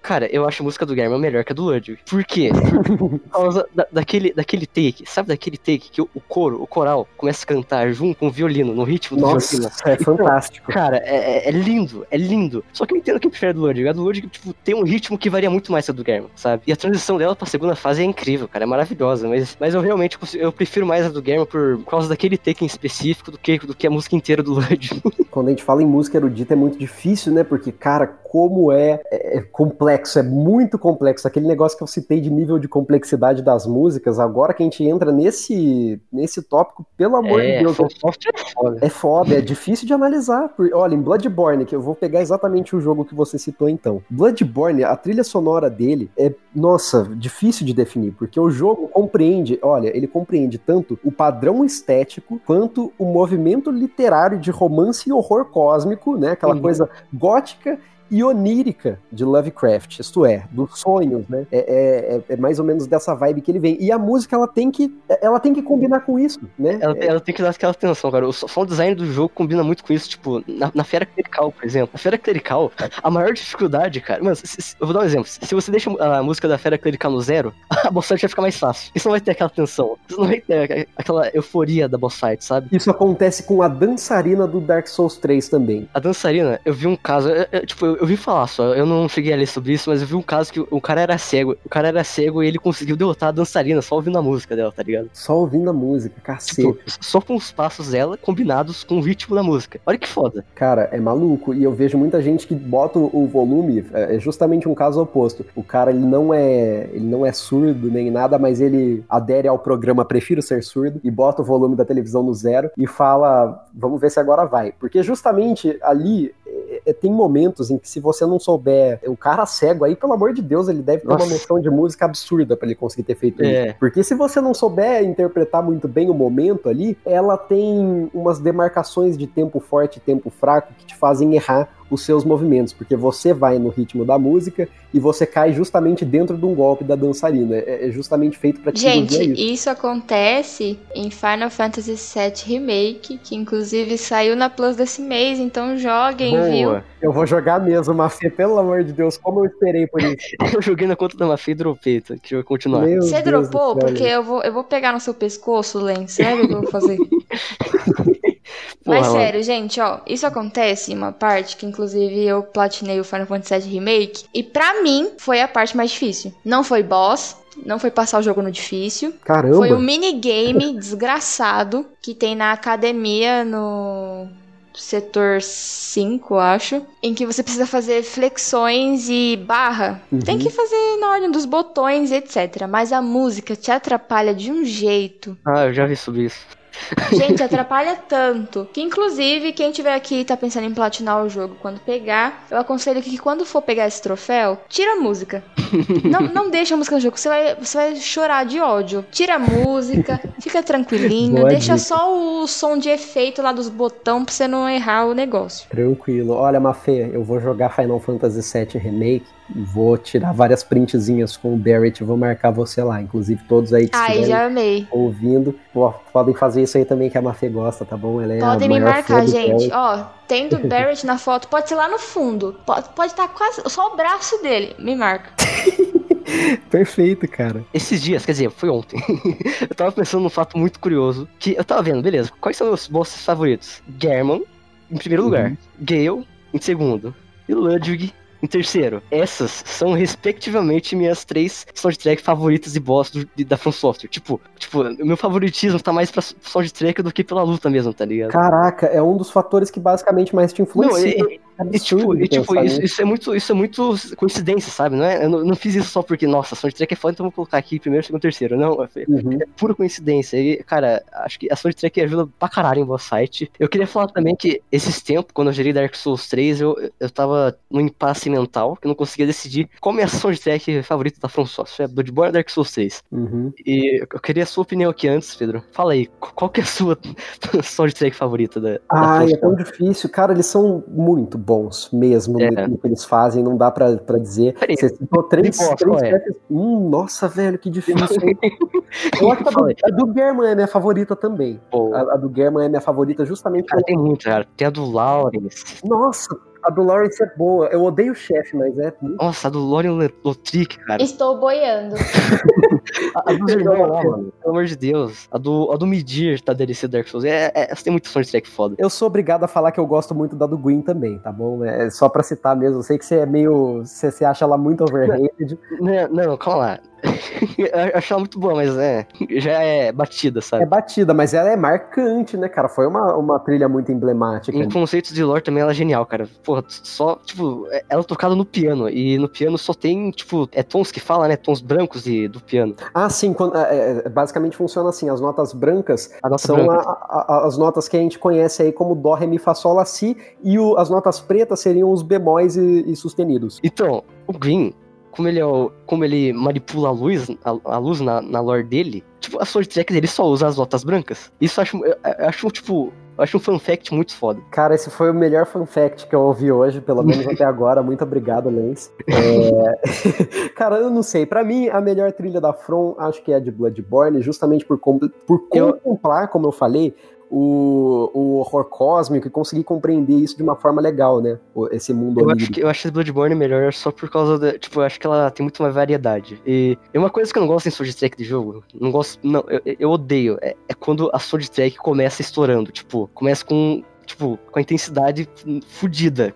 Cara, eu acho a música do Guilherme melhor que a do Ludwig. Por quê? Por causa da- daquele, daquele take, sabe daquele take que o, o coro, o coral, começa a cantar junto com o violino, no ritmo do Nossa, violino? é fantástico. Cara, é, é- é lindo, é lindo. Só que eu entendo quem prefere a do Ludwig. A do Ludwig, tipo, tem um ritmo que varia muito mais que a do Guilherme, sabe? E a transição dela pra segunda fase é incrível, cara, é maravilhoso. Maravilhosa, mas, mas eu realmente eu prefiro mais a do German por causa daquele take em específico do que, do que a música inteira do Lud. Quando a gente fala em música erudita é muito difícil, né? Porque, cara, como é, é, é complexo, é muito complexo. Aquele negócio que eu citei de nível de complexidade das músicas, agora que a gente entra nesse, nesse tópico, pelo amor é, de Deus. É foda. é foda, é difícil de analisar. Olha, em Bloodborne, que eu vou pegar exatamente o jogo que você citou então. Bloodborne, a trilha sonora dele é, nossa, difícil de definir, porque o jogo compreende, olha, ele compreende tanto o padrão estético quanto o movimento literário de romance e horror cósmico, né? Aquela uhum. coisa gótica e onírica de Lovecraft, isto é, dos sonhos, né? É, é, é, é, mais ou menos dessa vibe que ele vem. E a música, ela tem que, ela tem que combinar com isso, né? Ela, ela tem que dar aquela atenção, cara. O sound design do jogo combina muito com isso, tipo, na, na Fera Clerical, por exemplo. Na Fera Clerical, a maior dificuldade, cara... Mano, se, se, eu vou dar um exemplo. Se você deixa a música da Fera Clerical no zero, a boss fight vai ficar mais fácil. Isso não vai ter aquela tensão. Isso não vai ter aquela euforia da boss fight, sabe? Isso acontece com a dançarina do Dark Souls 3 também. A dançarina, eu vi um caso... Eu, eu, tipo, eu, eu vi falar só, eu não cheguei a ler sobre isso, mas eu vi um caso que o cara era cego. O cara era cego e ele conseguiu derrotar a dançarina só ouvindo a música dela, tá ligado? Só ouvindo a música, cacete. Tipo, só com os passos dela combinados com o ritmo da música. Olha que foda. Cara, é maluco. E eu vejo muita gente que bota o volume, é, é justamente um caso oposto. O cara, ele não é, ele não é surdo nem nada, mas ele adere ao programa Prefiro Ser Surdo e bota o volume da televisão no zero e fala, vamos ver se agora vai. Porque justamente ali é, tem momentos em que se você não souber, o cara cego aí, pelo amor de Deus, ele deve ter Nossa. uma noção de música absurda para ele conseguir ter feito é. isso. Porque se você não souber interpretar muito bem o momento ali, ela tem umas demarcações de tempo forte e tempo fraco que te fazem errar os seus movimentos, porque você vai no ritmo da música e você cai justamente dentro de um golpe da dançarina. É, é justamente feito para te Gente, isso. isso acontece em Final Fantasy VII Remake, que inclusive saiu na Plus desse mês, então joguem, Boa. viu? Eu vou jogar mesmo, Mafê, pelo amor de Deus, como eu esperei por isso. eu joguei na conta da Mafê e dropei, tá? que eu continuar. Meu Você Deus dropou? Porque eu vou, eu vou pegar no seu pescoço, Len, sério que eu vou fazer? Mas sério, gente, ó, isso acontece em uma parte que inclusive eu platinei o Final Fantasy VII Remake e para mim foi a parte mais difícil. Não foi boss, não foi passar o jogo no difícil. Caramba. Foi um minigame desgraçado que tem na academia no setor 5, acho, em que você precisa fazer flexões e barra. Uhum. Tem que fazer na ordem dos botões, etc. Mas a música te atrapalha de um jeito. Ah, eu já vi sobre isso. Gente, atrapalha tanto que, inclusive, quem tiver aqui e tá pensando em platinar o jogo quando pegar, eu aconselho que quando for pegar esse troféu, tira a música. não, não deixa a música no jogo, você vai, você vai chorar de ódio. Tira a música, fica tranquilinho, Boa deixa dica. só o som de efeito lá dos botões pra você não errar o negócio. Tranquilo. Olha, Mafê, eu vou jogar Final Fantasy VII Remake Vou tirar várias printzinhas com o Barrett e vou marcar você lá. Inclusive, todos aí que Ai, amei. ouvindo, pô, podem fazer isso aí também que a Mafê gosta, tá bom? Ela é podem me marcar, gente. Ó, tendo o Barrett na foto, pode ser lá no fundo. Pode, pode estar tá quase. Só o braço dele. Me marca. Perfeito, cara. Esses dias, quer dizer, foi ontem. eu tava pensando num fato muito curioso. Que eu tava vendo, beleza. Quais são os bosses favoritos? German, em primeiro uhum. lugar. Gale, em segundo. E Ludwig em terceiro, essas são respectivamente minhas três soundtrack favoritas e boss do, da From Software. Tipo, tipo, o meu favoritismo tá mais pra soundtrack do que pela luta mesmo, tá ligado? Caraca, é um dos fatores que basicamente mais te influencia. Não, é, e, tipo, e, tipo isso, isso, é muito, isso é muito coincidência, sabe? Não é, eu não, não fiz isso só porque, nossa, soundtrack é foda, então vou colocar aqui primeiro, segundo, terceiro. Não, é, uhum. é pura coincidência. E, cara, acho que a soundtrack ajuda pra caralho em boss site. Eu queria falar também que esses tempos, quando eu gerei Dark Souls 3, eu, eu tava num impasse mental, que não conseguia decidir qual é a soundtrack favorita da From Software, é Bloodborne Dark Souls 3. Uhum. E eu queria a sua opinião aqui antes, Pedro. Fala aí, qual que é a sua soundtrack favorita da, Ah, é tão difícil. Cara, eles são muito bons mesmo é. no que eles fazem, não dá pra, pra dizer. Peraí, Você citou três, três é? Hum, nossa, velho, que difícil. eu acho que a do, a do German é minha favorita também. A, a, do German é minha favorita justamente. Cara, tem muito, cara. Tem a do Lawrence. Nossa, a do Lawrence é boa. Eu odeio o chefe, mas é. Nossa, a do Lorian Lotrick, cara. Estou boiando. a, a dos irmãos lá, mano. Pelo amor de Deus. A do, a do Midir tá DLC Dark Souls. É, é, tem muito soundtrack foda. Eu sou obrigado a falar que eu gosto muito da do Gwyn também, tá bom? É só pra citar mesmo. Eu sei que você é meio. Você, você acha ela muito overrated. Não, não, calma lá. ela muito boa, mas é. Já é batida, sabe? É batida, mas ela é marcante, né, cara? Foi uma, uma trilha muito emblemática. Em conceitos de lore também ela é genial, cara. Porra, só, tipo, é, ela é tocada no piano. E no piano só tem, tipo, é tons que fala, né? Tons brancos de, do piano. Ah, sim. Quando, é, é basicamente funciona assim: as notas brancas são branca. a, a, as notas que a gente conhece aí como Dó, Ré, Mi, Fá, Sol, Lá, Si. E o, as notas pretas seriam os bemóis e, e sustenidos. Então, o Green, como ele, é o, como ele manipula a luz, a, a luz na, na lore dele, tipo, a sword track dele só usa as notas brancas. Isso eu acho, eu, eu acho tipo, eu acho um fun fact muito foda. Cara, esse foi o melhor fun fact que eu ouvi hoje, pelo menos até agora. Muito obrigado, Lens. É... Cara, eu não sei. Para mim, a melhor trilha da From acho que é a de Bloodborne, justamente por, por eu... contemplar, como eu falei, o, o horror cósmico e conseguir compreender isso de uma forma legal, né? Esse mundo eu acho que Eu acho que Bloodborne melhor só por causa da. Tipo, eu acho que ela tem muito mais variedade. E uma coisa que eu não gosto em Sword Track de jogo, não gosto. Não, eu, eu odeio. É, é quando a Sword Track começa estourando. Tipo, começa com tipo, com a intensidade fodida.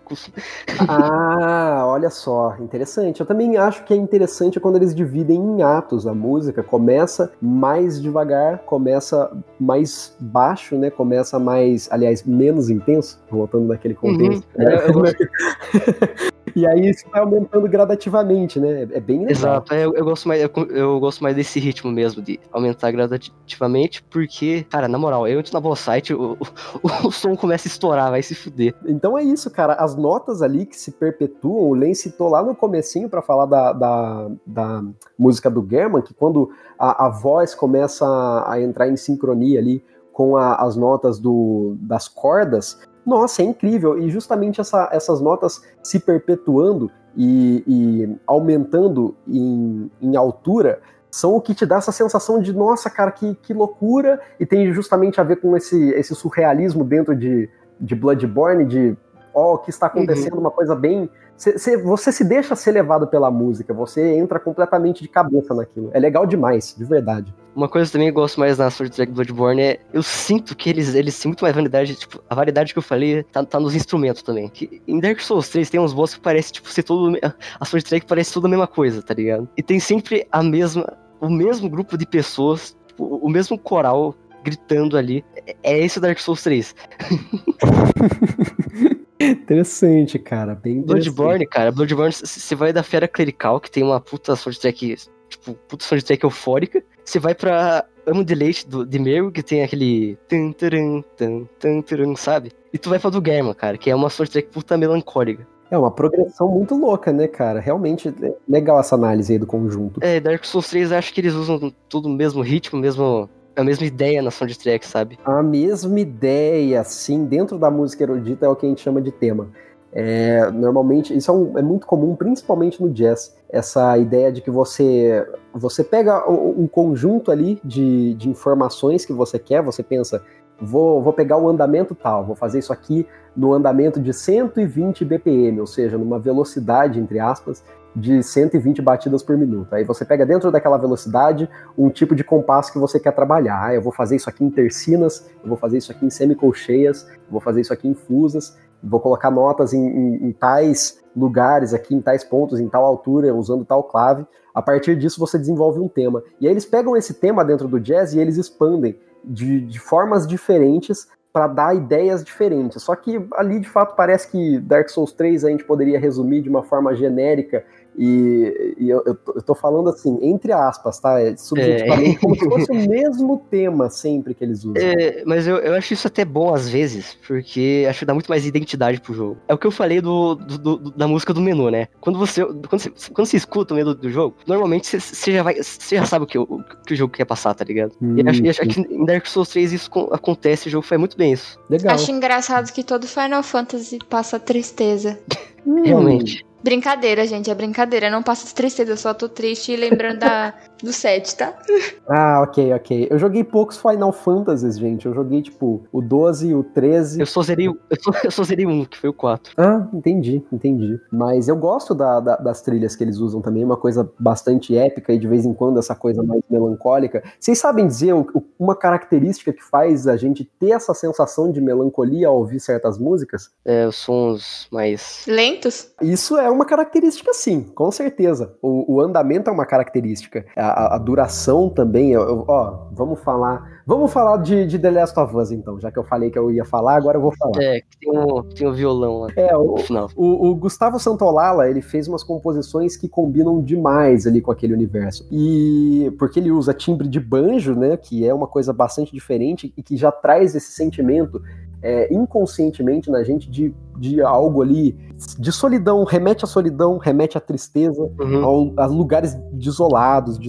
Ah, olha só, interessante. Eu também acho que é interessante quando eles dividem em atos a música. Começa mais devagar, começa mais baixo, né? Começa mais, aliás, menos intenso, voltando naquele uhum. contexto. Uhum. É, eu. E aí isso vai aumentando gradativamente, né? É bem legal. Exato, eu, eu gosto mais, eu, eu, gosto mais desse ritmo mesmo, de aumentar gradativamente, porque, cara, na moral, eu entro na boss site, o, o, o, som começa a estourar, vai se fuder. Então é isso, cara. As notas ali que se perpetuam, o Len citou lá no comecinho para falar da, da, da, música do German, que quando a, a voz começa a, a entrar em sincronia ali com a, as notas do, das cordas, nossa, é incrível. E justamente essa, essas notas se perpetuando e, e aumentando em, em, altura são o que te dá essa sensação de, nossa, cara, que, que loucura. E tem justamente a ver com esse, esse surrealismo dentro de, de Bloodborne, de ó, oh, o que está acontecendo, uhum. uma coisa bem Cê, cê, você se deixa ser levado pela música, você entra completamente de cabeça naquilo. É legal demais, de verdade. Uma coisa também que eu gosto mais na Sword Track Bloodborne é. Eu sinto que eles, eles têm muito mais variedade. Tipo, a variedade que eu falei tá, tá nos instrumentos também. Que em Dark Souls 3 tem uns bosses que parece, tipo, ser todo. A Sword Track parece tudo a mesma coisa, tá ligado? E tem sempre a mesma. O mesmo grupo de pessoas, tipo, o mesmo coral gritando ali. É, é esse Dark Souls 3. Interessante, cara. Bem Bloodborne, cara. Bloodborne, você vai da Fera Clerical, que tem uma puta soundtrack, tipo, puta soundtrack eufórica. Você vai pra Amo de Leite do, de Meru, que tem aquele. Tan, taran, tan, tan, taran, sabe? E tu vai pra do Germa, cara, que é uma soundtrack puta melancólica. É uma progressão muito louca, né, cara? Realmente é legal essa análise aí do conjunto. É, Dark Souls 3 acho que eles usam tudo o mesmo ritmo, mesmo a mesma ideia na soundtrack, sabe? A mesma ideia, sim, dentro da música erudita é o que a gente chama de tema. É, normalmente, isso é, um, é, muito comum, principalmente no jazz, essa ideia de que você você pega um, conjunto ali de, de informações que você quer, você pensa, vou, vou pegar o andamento tal, vou fazer isso aqui no andamento de 120 BPM, ou seja, numa velocidade, entre aspas, de 120 batidas por minuto. Aí você pega dentro daquela velocidade um tipo de compasso que você quer trabalhar. Ah, eu vou fazer isso aqui em tercinas, eu vou fazer isso aqui em semicolcheias, eu vou fazer isso aqui em fusas, vou colocar notas em, em, em tais lugares aqui, em tais pontos, em tal altura, usando tal clave. A partir disso você desenvolve um tema. E aí eles pegam esse tema dentro do jazz e eles expandem de, de formas diferentes para dar ideias diferentes. Só que ali de fato parece que Dark Souls 3 a gente poderia resumir de uma forma genérica e, e eu, eu, tô, eu, tô, falando assim, entre aspas, tá? É, subjetivamente, é. como se fosse o mesmo tema sempre que eles usam. É, mas eu, eu acho isso até bom às vezes, porque acho que dá muito mais identidade pro jogo. É o que eu falei do, do, do da música do menu, né? Quando você, quando você, quando você escuta o menu do jogo, normalmente você, você já, vai, você já sabe o que, o, que o jogo quer passar, tá ligado? Hum, e acho, acho que em Dark Souls 3 isso acontece, o jogo faz muito bem isso. Legal. Acho engraçado que todo Final Fantasy passa tristeza. Realmente. Brincadeira, gente, é brincadeira. Não passa tristeza, eu só tô triste lembrando da, do 7, tá? Ah, ok, ok. Eu joguei poucos Final Fantasies, gente. Eu joguei, tipo, o 12, o 13. Eu só zerei, eu só, eu só zerei um, que foi o 4. Ah, entendi, entendi. Mas eu gosto da, da, das trilhas que eles usam também, uma coisa bastante épica e de vez em quando essa coisa mais melancólica. Vocês sabem dizer o, uma característica que faz a gente ter essa sensação de melancolia ao ouvir certas músicas? É, os sons mais. Lentos? Isso é uma característica, sim, com certeza. O, o andamento é uma característica. A, a duração também. Eu, eu, ó, vamos falar. Vamos falar de, de The Last of Us, então, já que eu falei que eu ia falar, agora eu vou falar. É, que tem um, tem um violão lá. É, o, o, o, Gustavo Santolala, ele fez umas composições que combinam demais ali com aquele universo. E porque ele usa timbre de banjo, né, que é uma coisa bastante diferente e que já traz esse sentimento é, inconscientemente na gente de, de algo ali, de solidão, remete à solidão, remete à tristeza, uhum. ao, a lugares desolados,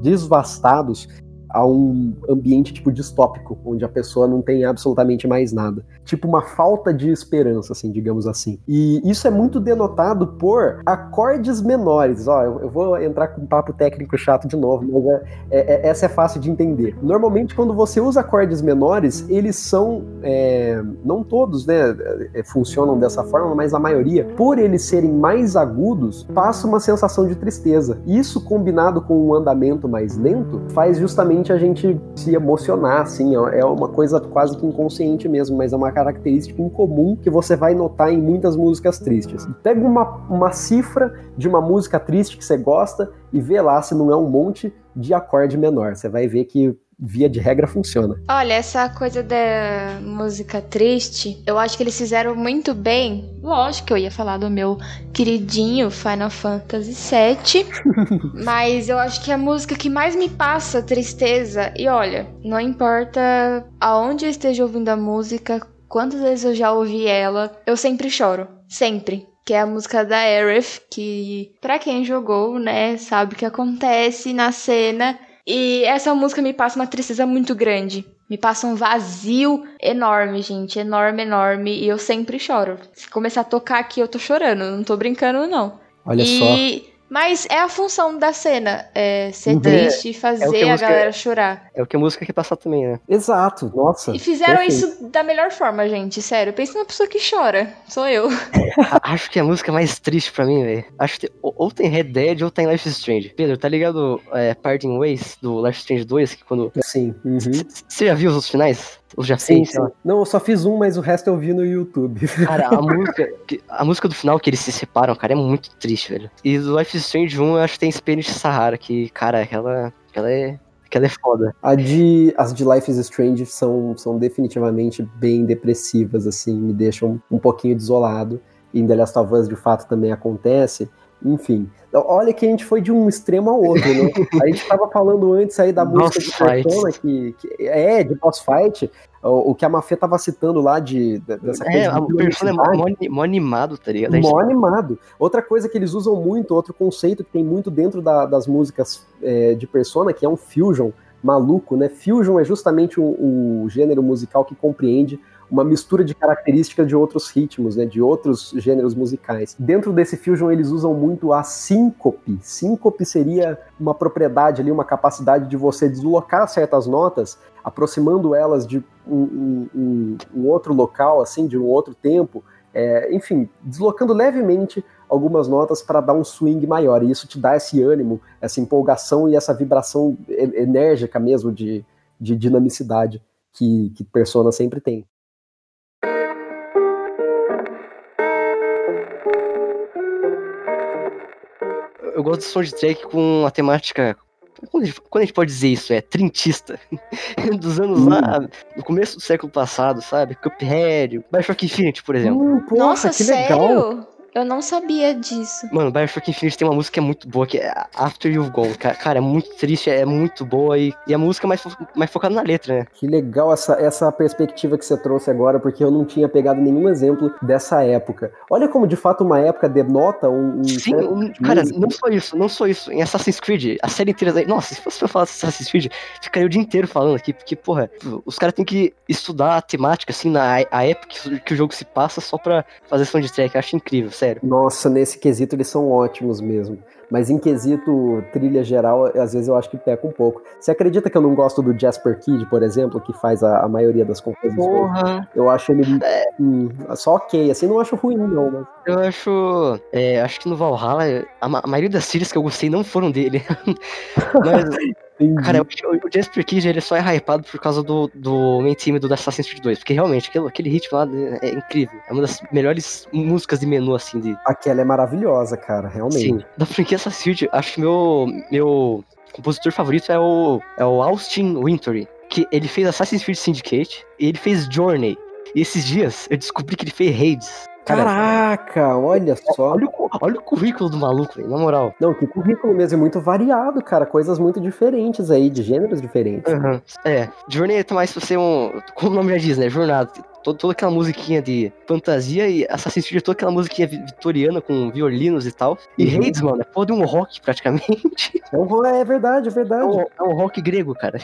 desvastados, a um ambiente tipo distópico, onde a pessoa não tem absolutamente mais nada. Tipo uma falta de esperança, assim, digamos assim. E isso é muito denotado por acordes menores. Ó, eu, vou entrar com um papo técnico chato de novo, mas é, é, é, essa é fácil de entender. Normalmente, quando você usa acordes menores, eles são, é, não todos, né, é, funcionam dessa forma, mas a maioria, por eles serem mais agudos, passa uma sensação de tristeza. Isso combinado com um andamento mais lento, faz justamente a gente se emocionar, assim, é uma coisa quase que inconsciente mesmo, mas é uma característica incomum que você vai notar em muitas músicas tristes. Pega uma, uma cifra de uma música triste que você gosta e vê lá se não é um monte de acorde menor. Você vai ver que via de regra funciona. Olha, essa coisa da música triste, eu acho que eles fizeram muito bem. Lógico que eu ia falar do meu queridinho Final Fantasy VII, mas eu acho que a música que mais me passa tristeza, e olha, não importa aonde eu esteja ouvindo a música, quantas vezes eu já ouvi ela, eu sempre choro. Sempre que é a música da Aerith, que para quem jogou, né, sabe o que acontece na cena e essa música me passa uma tristeza muito grande. Me passa um vazio enorme, gente. Enorme, enorme. E eu sempre choro. Se começar a tocar aqui, eu tô chorando. Não tô brincando, não. Olha e... só. Mas é a função da cena, é ser uhum. triste, fazer é a, a, galera chorar. É o que a música quer passar também, né? Exato, nossa. E fizeram perfeito. isso da melhor forma, gente, sério. Pensa numa pessoa que chora, sou eu. Acho que a música mais triste pra mim, velho. Acho que ou tem Red Dead ou tem Life is Strange. Pedro, tá ligado é, Parting Ways do Life is Strange 2? Que quando... Sim. Você uhum. já viu os outros finais? Ou já sim, fez? Sim. Não, eu só fiz um, mas o resto eu vi no YouTube. Cara, a música, a música do final que eles se separam, cara, é muito triste, velho. E do Life is Strange 1, eu acho que tem Spanish Sahara, que, cara, aquela, aquela é aquela é foda. A de, as de Life is Strange são, são definitivamente bem depressivas, assim, me deixam um pouquinho desolado. E em The Last of Us, de fato, também acontece. Enfim, olha que a gente foi de um extremo ao outro, né? A gente estava falando antes aí da música de Persona, que, que, é, de boss fight, o, o que a Mafê tava citando lá de, dessa é, coisa. É, o Persona é mó, mó animado, tá ligado? Mó animado. Outra coisa que eles usam muito, outro conceito que tem muito dentro da, das músicas é, de Persona, que é um fusion maluco, né? Fusion é justamente o, o gênero musical que compreende uma mistura de características de outros ritmos, né, de outros gêneros musicais. Dentro desse fusion eles usam muito a síncope. Síncope seria uma propriedade ali, uma capacidade de você deslocar certas notas, aproximando elas de um, um, um outro local, assim, de um outro tempo. É, enfim, deslocando levemente algumas notas para dar um swing maior. E isso te dá esse ânimo, essa empolgação e essa vibração enérgica mesmo de, de dinamicidade que, que Persona sempre tem. Eu gosto do soundtrack com a temática. Quando a, gente, quando a gente pode dizer isso? É trintista. Dos anos hum. lá, no começo do século passado, sabe? Cuphead, Bioshock Infinite, por exemplo. Hum, porra, Nossa, que sério? legal! Eu não sabia disso. Mano, Bioshock Infinite tem uma música que é muito boa, que é After You've Gone. Cara, é muito triste, é muito boa e, e a música é mais, fo mais focada na letra, né? Que legal essa, essa perspectiva que você trouxe agora, porque eu não tinha pegado nenhum exemplo dessa época. Olha como de fato uma época denota um. um Sim, um, cara, não só isso, não só isso. Em Assassin's Creed, a série inteira. Nossa, se fosse pra falar Assassin's Creed, ficaria o dia inteiro falando aqui, porque, porra, os caras têm que estudar a temática, assim, na a época que o jogo se passa só pra fazer soundtrack. Eu acho incrível, sério. Nossa, nesse quesito eles são ótimos mesmo. Mas em quesito trilha geral, às vezes eu acho que peca um pouco. Você acredita que eu não gosto do Jasper Kidd, por exemplo, que faz a, a maioria das composições? Porra. Eu acho ele é. hum, só ok, assim, não acho ruim, não. Mas... Eu acho. É, acho que no Valhalla, a, a, maioria das trilhas que eu gostei não foram dele. mas. Cara, o, Jasper Kidd ele só é hypado por causa do, do main team do Assassin's Creed 2. Porque realmente, aquele, aquele ritmo lá é, é incrível. É uma das melhores músicas de menu, assim, de. Aquela é maravilhosa, cara, realmente. Sim. Da franquia Assassin's Creed, acho que meu, meu compositor favorito é o, é o Austin Wintory. Que ele fez Assassin's Creed Syndicate e ele fez Journey. E esses dias eu descobri que ele fez Raids. Caraca, olha só. Olha o, olha o currículo do maluco, na moral. Não, que currículo mesmo, é muito variado, cara. Coisas muito diferentes aí, de gêneros diferentes. Uhum. É, Journey é mais pra ser um. Como o nome já diz, né? Jornada toda, toda aquela musiquinha de fantasia e Assassin's Creed toda aquela musiquinha vitoriana com violinos e tal. E uhum. Hades, mano, é pô de um rock praticamente. É, um, é verdade, é verdade. É um, é um, rock grego, cara.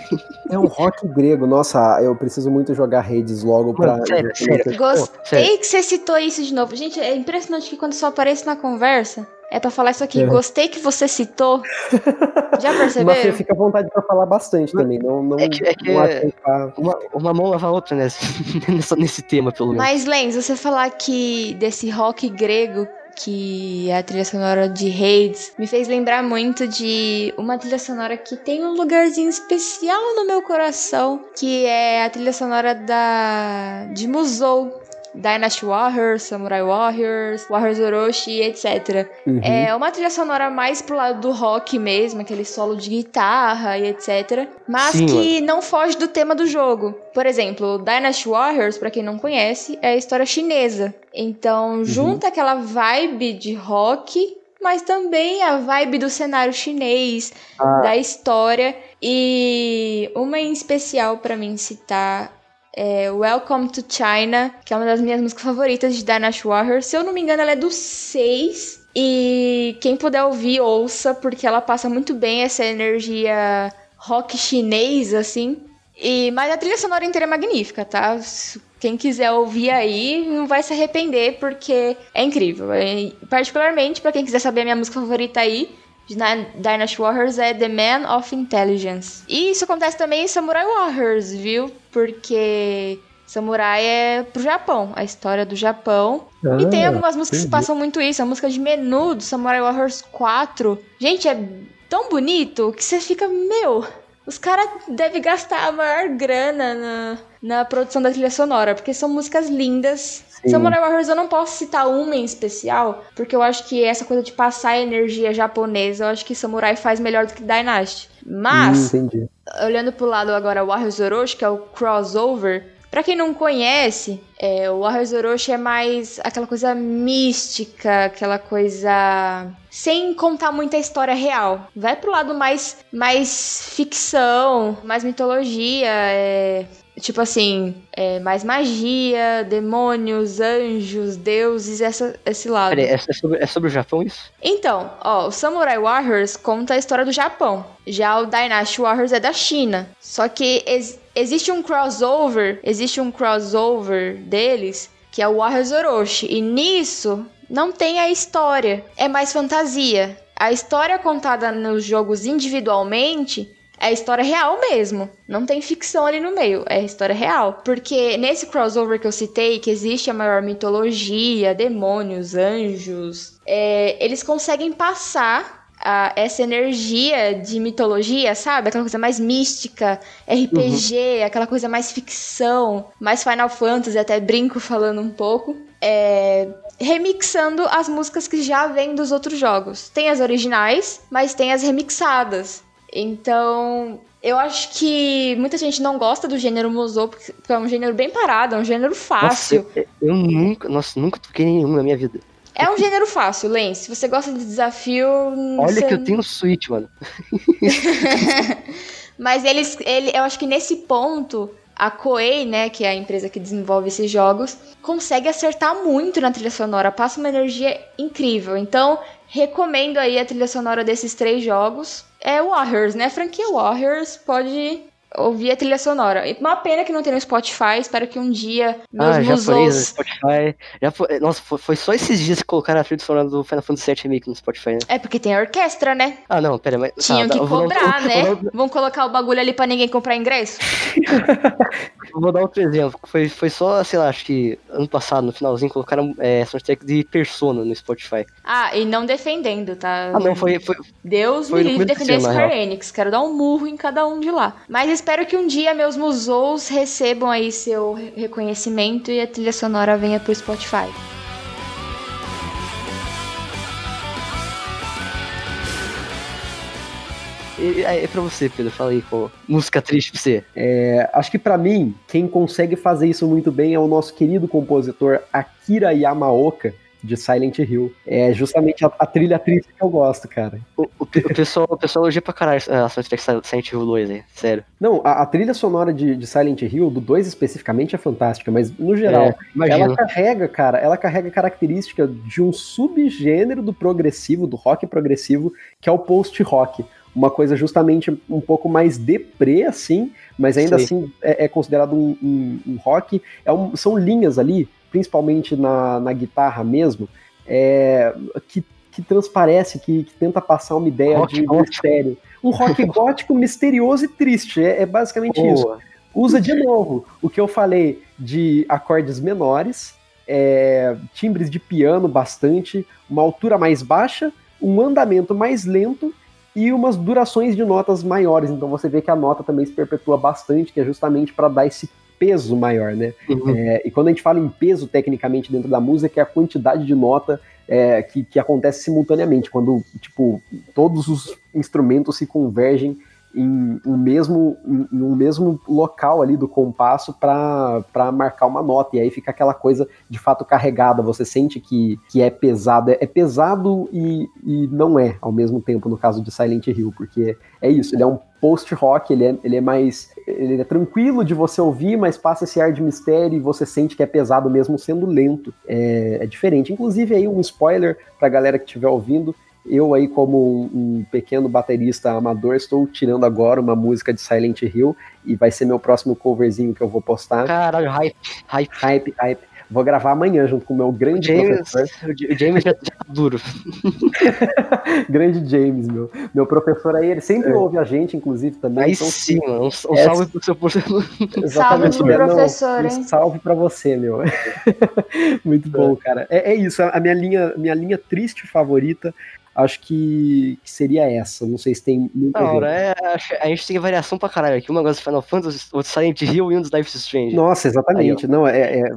É um rock grego. Nossa, eu preciso muito jogar Hades logo pra. Mano, sério, sério. Gostei oh, sério. que você citou isso de novo. Gente, é impressionante que quando só aparece na conversa, é pra falar isso aqui. É. Gostei que você citou. Já percebeu? Mas você fica à vontade pra falar bastante também. Não, não, é que, é que uma, uma, mão lava a outra nesse, nesse tema, pelo menos. Mas, Lenz, você falar que desse rock grego que é a trilha sonora de Hades, me fez lembrar muito de uma trilha sonora que tem um lugarzinho especial no meu coração, que é a trilha sonora da de Musou, Dynasty Warriors, Samurai Warriors, Warriors Orochi, etc. Uhum. É uma trilha sonora mais pro lado do rock mesmo, aquele solo de guitarra e etc. Mas Sim, que não foge do tema do jogo. Por exemplo, Dynasty Warriors, para quem não conhece, é a história chinesa. Então, uhum. junta aquela vibe de rock mas também a vibe do cenário chinês, ah. da história. E uma em especial para mim citar é Welcome to China, que é uma das minhas músicas favoritas de Dynasty Warriors. Se eu não me engano, ela é do 6. E quem puder ouvir, ouça, porque ela passa muito bem essa energia rock chinês, assim. E, mas a trilha sonora inteira é magnífica, tá? Quem quiser ouvir aí não vai se arrepender, porque é incrível. É, particularmente, para quem quiser saber a minha música favorita aí, de Dynasty Warriors é The Man of Intelligence. E isso acontece também em Samurai Warriors, viu? Porque Samurai é pro Japão, a história do Japão. Ah, e tem algumas músicas entendi. que passam muito isso. A música de menu do Samurai Warriors 4. Gente, é tão bonito que você fica, meu, os caras devem gastar a maior grana na, na produção da trilha sonora, porque são músicas lindas. Sim. Samurai Warriors eu não posso citar uma em especial, porque eu acho que essa coisa de passar a energia japonesa, eu acho que Samurai faz melhor do que Dynasty. Mas, hum, olhando pro lado agora Warriors Orochi, que é o crossover, Pra quem não conhece, é, o Warriors Orochi é mais aquela coisa mística, aquela coisa sem contar muita história real. Vai pro lado mais, mais ficção, mais mitologia, é, Tipo assim, é, mais magia, demônios, anjos, deuses, essa, esse lado. Peraí, é sobre, é sobre o Japão isso? Então, ó, o Samurai Warriors conta a história do Japão. Já o Dynasty Warriors é da China. Só que ex existe um crossover, existe um crossover deles, que é o Warriors Orochi. E nisso não tem a história, é mais fantasia. A história contada nos jogos individualmente é história real mesmo. Não tem ficção ali no meio, é história real. Porque nesse crossover que eu citei, que existe a maior mitologia, demônios, anjos, é, eles conseguem passar a, essa energia de mitologia, sabe? Aquela coisa mais mística, RPG, uhum. aquela coisa mais ficção, mais Final Fantasy, até brinco falando um pouco. É, remixando as músicas que já vêm dos outros jogos. Tem as originais, mas tem as remixadas. Então, eu acho que muita gente não gosta do gênero musou, porque é um gênero bem parado, é um gênero fácil. Nossa, eu, nunca, nossa, nunca toquei nenhum na minha vida. É um gênero fácil, Len. Se você gosta de desafio. Olha você... que eu tenho Switch, mano. Mas eles, ele, eu acho que nesse ponto, a Koei, né, que é a empresa que desenvolve esses jogos, consegue acertar muito na trilha sonora, passa uma energia incrível. Então, recomendo aí a trilha sonora desses três jogos. É Warriors, né? A franquia Warriors pode ouvir a trilha sonora. Uma pena que não tem no Spotify, espero que um dia meus Ah, no musos... Spotify. Já foi, nossa, foi, foi só esses dias que colocaram a trilha sonora do Final Fantasy VII Remake no Spotify, né? É porque tem a orquestra, né? Ah, não, pera, mas. Tinham tá, que um- cobrar, né? Vão colocar o bagulho ali pra ninguém comprar ingresso? Vou dar outro exemplo. Foi, foi só, sei lá, acho que ano passado, no finalzinho, colocaram é, soundtrack de Persona no Spotify. Ah, e não defendendo, tá? Ah, não, foi. foi Deus Foi me no livre começo defender Square Enix. Quero dar um murro em cada um de lá. Mas espero que um dia meus musous recebam aí seu re- reconhecimento e a trilha sonora venha pro Spotify. é, é pra você, Pedro. Fala aí, pô. Música triste pra você. É, acho que pra mim, quem consegue fazer isso muito bem é o nosso querido compositor Akira Yamaoka, de Silent Hill. É justamente a, a trilha triste que eu gosto, cara. O, o, o pessoal, o pessoal elogia pra caralho a soundtrack Silent Hill 2 aí, sério. Não, a, a trilha sonora de, de Silent Hill, do 2 especificamente, é fantástica, mas no geral, É, ela carrega, cara, ela carrega característica de um subgênero do progressivo, do rock progressivo, que é o post-rock. Uma coisa justamente um pouco mais deprê, assim, mas ainda Sim. assim é, é considerado um, um- um rock. É um- são linhas ali, principalmente na, na guitarra mesmo, é, que, que transparece, que, que tenta passar uma ideia Rock de gótico. mistério. Um rock gótico misterioso e triste. É, é basicamente isso Boa. usa de novo o que eu falei de acordes menores, é, timbres de piano bastante, uma altura mais baixa, um andamento mais lento e umas durações de notas maiores. Então você vê que a nota também se perpetua bastante, que é justamente para dar esse peso maior, né? Uhum. É, e quando a gente fala em peso tecnicamente dentro da música, é a quantidade de nota é, que, que acontece simultaneamente, quando tipo todos os instrumentos se convergem em um mesmo, em, um mesmo local ali do compasso para marcar uma nota. E aí fica aquela coisa de fato carregada. Você sente que, que é pesado. É, é pesado e, e não é ao mesmo tempo no caso de Silent Hill, porque é isso, ele é um post-rock, ele é, ele é mais. Ele é tranquilo de você ouvir, mas passa esse ar de mistério e você sente que é pesado mesmo sendo lento. É, é diferente. Inclusive, aí um spoiler pra galera que estiver ouvindo. Eu aí, como um, um pequeno baterista amador, estou tirando agora uma música de Silent Hill e vai ser meu próximo coverzinho que eu vou postar. Caralho, hype, hype. Hype, hype. Vou gravar amanhã junto com o meu O grande James, professor. o Ja- o James já, já tá duro. grande James, meu. Meu professor aí, ele sempre É. ouve a gente, inclusive, também. Aí então, sim, mano. Um, um É- salve pro seu professor. Exatamente, pro meu. Não, professor, um hein? salve pra você, meu. Muito bom, cara. É, é isso, a minha linha, minha linha triste favorita, acho que, que seria essa. Não sei se tem Da gente. hora, é, a gente tem variação pra caralho aqui. Uma gosta de Final Fantasy, outro Silent Hill e um dos Life is Strange. Nossa, exatamente. Não, é, é-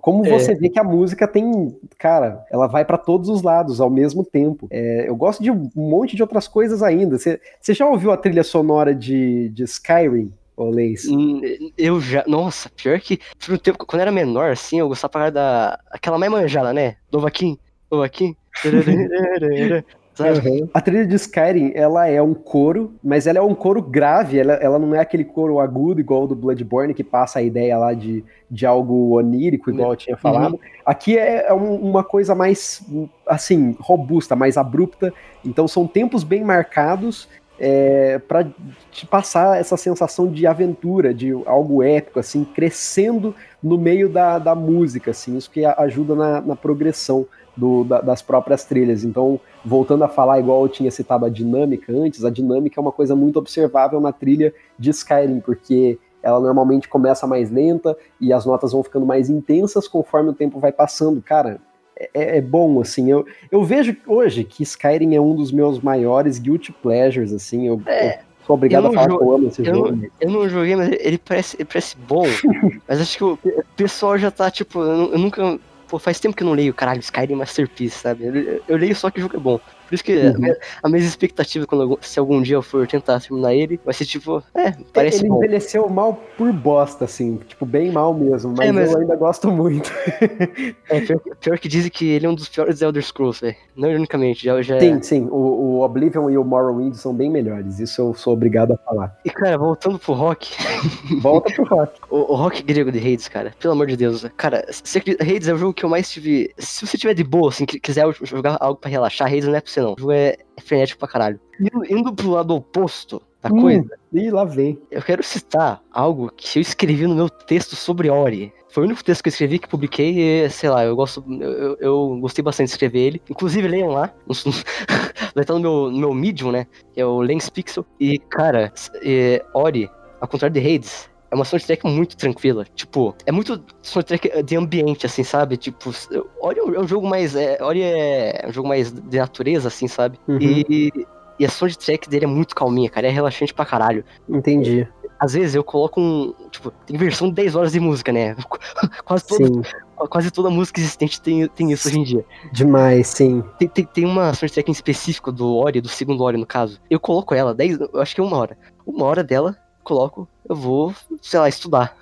como É. você vê que a música tem, cara, ela vai pra todos os lados ao mesmo tempo. É, eu gosto de um monte de outras coisas ainda. Você já ouviu a trilha sonora de, de Skyrim, Olês? Hum, Eu já. Nossa, pior que. Por um tempo, quando eu era menor, assim, eu gostava pra da. Aquela mais manjada, né? Novaquim. Novaquim. Sabe? A trilha de Skyrim, ela é um coro, mas ela é um coro grave, ela, ela não é aquele coro agudo igual o do Bloodborne, que passa a ideia lá de, de algo onírico, igual eu tinha falado. Aqui é, é um- uma coisa mais, assim, robusta, mais abrupta, então são tempos bem marcados é, para te passar essa sensação de aventura, de algo épico, assim, crescendo no meio da, da música, assim, isso que ajuda na, na progressão do- da- das próprias trilhas. Então, voltando a falar, igual eu tinha citado a dinâmica antes, a dinâmica é uma coisa muito observável na trilha de Skyrim, porque ela normalmente começa mais lenta e as notas vão ficando mais intensas conforme o tempo vai passando. Cara, é, é bom, assim. Eu, eu vejo hoje que Skyrim é um dos meus maiores guilty pleasures, assim. Eu, É, eu sou obrigado eu a falar que eu amo esse eu jogo. não- Eu não joguei, mas ele parece, ele parece bom. mas acho que o pessoal já tá, tipo, eu nunca. Pô, faz tempo que eu não leio, caralho, Skyrim Masterpiece, sabe? Eu, eu leio só que o jogo é bom. Por isso que Uhum. a, minha, a minha expectativa, quando se algum dia eu for tentar terminar ele, vai ser tipo, é, parece ele bom. envelheceu mal por bosta, assim, tipo, bem mal mesmo, mas, É, mas- eu ainda gosto muito. É, pior, que- pior que dizem que ele é um dos piores Elder Scrolls, velho. Não ironicamente, já, já Sim, sim, o, o Oblivion e o Morrowind são bem melhores, isso eu sou obrigado a falar. E cara, voltando pro rock, Volta pro rock. o, o rock grego de Hades, cara, pelo amor de Deus, cara, Hades é o jogo que eu mais tive. Se você tiver de boa, assim, que quiser jogar algo pra relaxar, Hades não é pra você não. O jogo é, é frenético pra caralho. Indo, indo pro lado oposto da Hum. coisa, Ih, lá vem. eu quero citar algo que eu escrevi no meu texto sobre Ori. Foi o único texto que eu escrevi que publiquei e, sei lá, eu gosto. Eu, eu- gostei bastante de escrever ele. Inclusive, leiam lá. Vai estar no meu, no meu Medium, né? Que é o Lens Pixel. E, cara, é, Ori, ao contrário de Hades, é uma soundtrack muito tranquila. Tipo, é muito soundtrack de ambiente, assim, sabe? Tipo, Ori é um- é jogo mais. É, Ori é um jogo mais de natureza, assim, sabe? Uhum. E. E a soundtrack dele é muito calminha, cara. É relaxante pra caralho Entendi. às vezes eu coloco um. Tipo, tem versão de 10 horas de música, né? Quase toda, Sim, quase toda música existente tem, tem isso hoje em dia. demais, sim. Tem, tem, tem uma soundtrack em específico do Ori, do segundo Ori no caso. Eu coloco ela, 10, eu acho que é uma hora. Uma hora dela, coloco, eu vou, sei lá, estudar.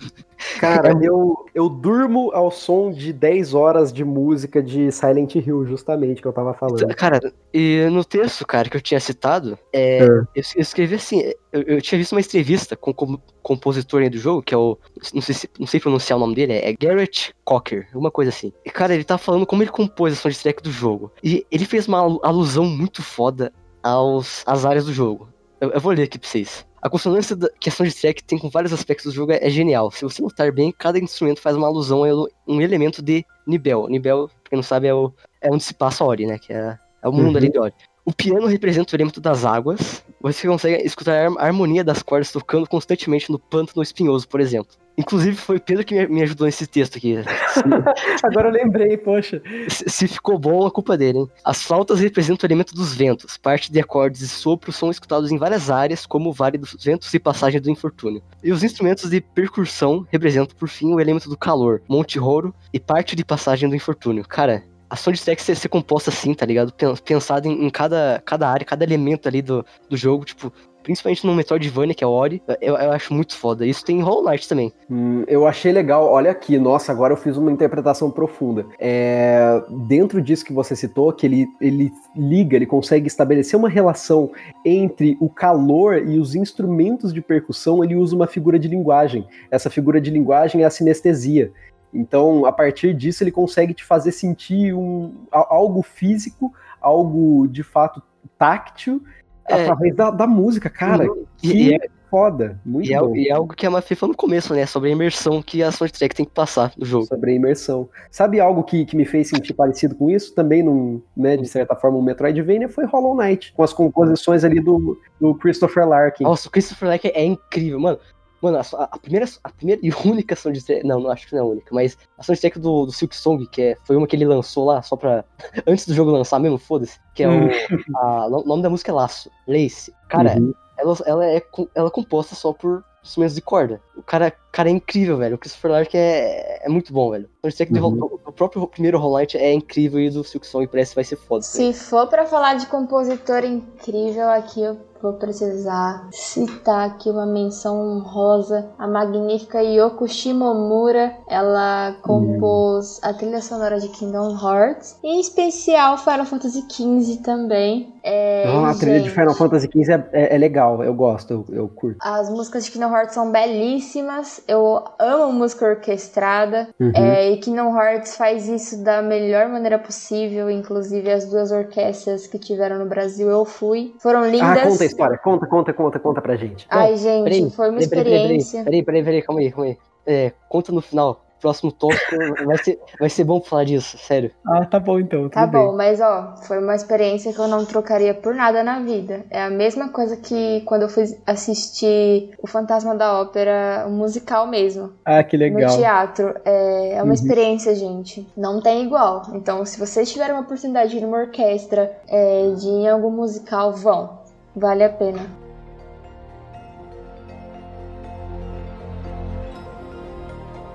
Cara, eu, eu durmo ao som de 10 horas de música de Silent Hill, justamente, que eu tava falando. Cara, e no texto, cara, que eu tinha citado, é, É. eu, eu escrevi assim, eu, eu tinha visto uma entrevista com o com- compositor do jogo, que é o, não sei, se, não sei pronunciar o nome dele, é Garrett Cocker, alguma coisa assim. E, cara, ele tá falando como ele compôs a soundtrack do jogo. E ele fez uma alu- alusão muito foda aos, às áreas do jogo. Eu, eu vou ler aqui pra vocês. A consonância da, que a soundtrack tem com vários aspectos do jogo é, é genial. Se você notar bem, cada instrumento faz uma alusão a elo- um elemento de Nibel. Nibel, pra quem não sabe, é, o, é onde se passa a Ori, né? Que é, é o mundo Uhum. ali de Ori. O piano representa o elemento das águas. Você consegue escutar a harmonia das cordas tocando constantemente no pântano espinhoso, por exemplo. Inclusive, foi o Pedro que me, ajudou nesse texto aqui. Agora eu lembrei, poxa. Se, ficou bom, a culpa dele, hein? As flautas representam o elemento dos ventos. Parte de acordes e sopros são escutados em várias áreas, como o Vale dos Ventos e Passagem do Infortúnio. E os instrumentos de percussão representam, por fim, o elemento do calor, Monte Roro e parte de Passagem do Infortúnio. Cara, a soundtrack ser, ser composta assim, tá ligado? Pen- Pensada em, em cada, cada área, cada elemento ali do, do jogo, tipo... Principalmente no Metroidvania, que é o Ori, eu, eu acho muito foda. Isso tem em Hollow Knight também. Hum, eu achei legal, olha aqui, nossa, agora eu fiz uma interpretação profunda. É, dentro disso que você citou, que ele, ele liga, ele consegue estabelecer uma relação entre o calor e os instrumentos de percussão, ele usa uma figura de linguagem. Essa figura de linguagem é a sinestesia. Então, a partir disso, ele consegue te fazer sentir um, algo físico, algo de fato táctil, É. através da, da música, cara. E- que e é- foda, muito E é, bom. e é algo que a Mafia falou no começo, né? Sobre a imersão que a soundtrack tem que passar no jogo. sobre a imersão. Sabe algo que, que me fez sentir parecido com isso? Também, num, né, de certa forma, um Metroidvania foi Hollow Knight, com as composições ali do, do Christopher Larkin. Nossa, o Christopher Lack é incrível, mano. Mano, a, a primeira, a primeira e única soundtrack. Não, não acho que não é a única, mas a soundtrack do, do Silk Song, que é, foi uma que ele lançou lá, só pra. Antes do jogo lançar mesmo, foda-se. Que é o. a- o nome da música é Laço, Lace. Cara, Uhum. ela, ela, é, ela é composta só por instrumentos de corda. O cara, cara é incrível, velho. O Christopher Larkin é, é muito bom, velho. O soundtrack do- Uhum. do, do próprio primeiro Hollow Knight é incrível e do Silk Song parece que vai ser foda. Se for pra falar de compositor incrível, aqui eu vou precisar citar aqui uma menção honrosa. A magnífica Yoko Shimomura. Ela compôs a trilha sonora de Kingdom Hearts. E em especial Final Fantasy XV também. É, Ah, a trilha de Final Fantasy XV é, é- é legal, eu gosto, eu, eu curto. As músicas de Kingdom Hearts são belíssimas. Eu amo música orquestrada. Uhum. É, e Kingdom Hearts faz isso da melhor maneira possível. Inclusive, as duas orquestras que tiveram no Brasil, eu fui. Foram lindas. Ah, conta a história, conta, conta, conta, conta pra gente. Ai, gente, Peraí, foi uma peraí, peraí, peraí, experiência. Peraí, peraí, peraí, calma aí, calma aí. É, conta no final. Próximo tópico vai ser, vai ser bom falar disso, sério. Ah, tá bom então, tudo Tá bem. bom, mas ó, foi uma experiência que eu não trocaria por nada na vida. É a mesma coisa que quando eu fui assistir O Fantasma da Ópera, o musical mesmo, Ah, que legal. no teatro. É, é uma Uhum. experiência, gente. Não tem igual. Então, se vocês tiverem uma oportunidade de ir numa orquestra, é, de ir em algum musical, vão. Vale a pena.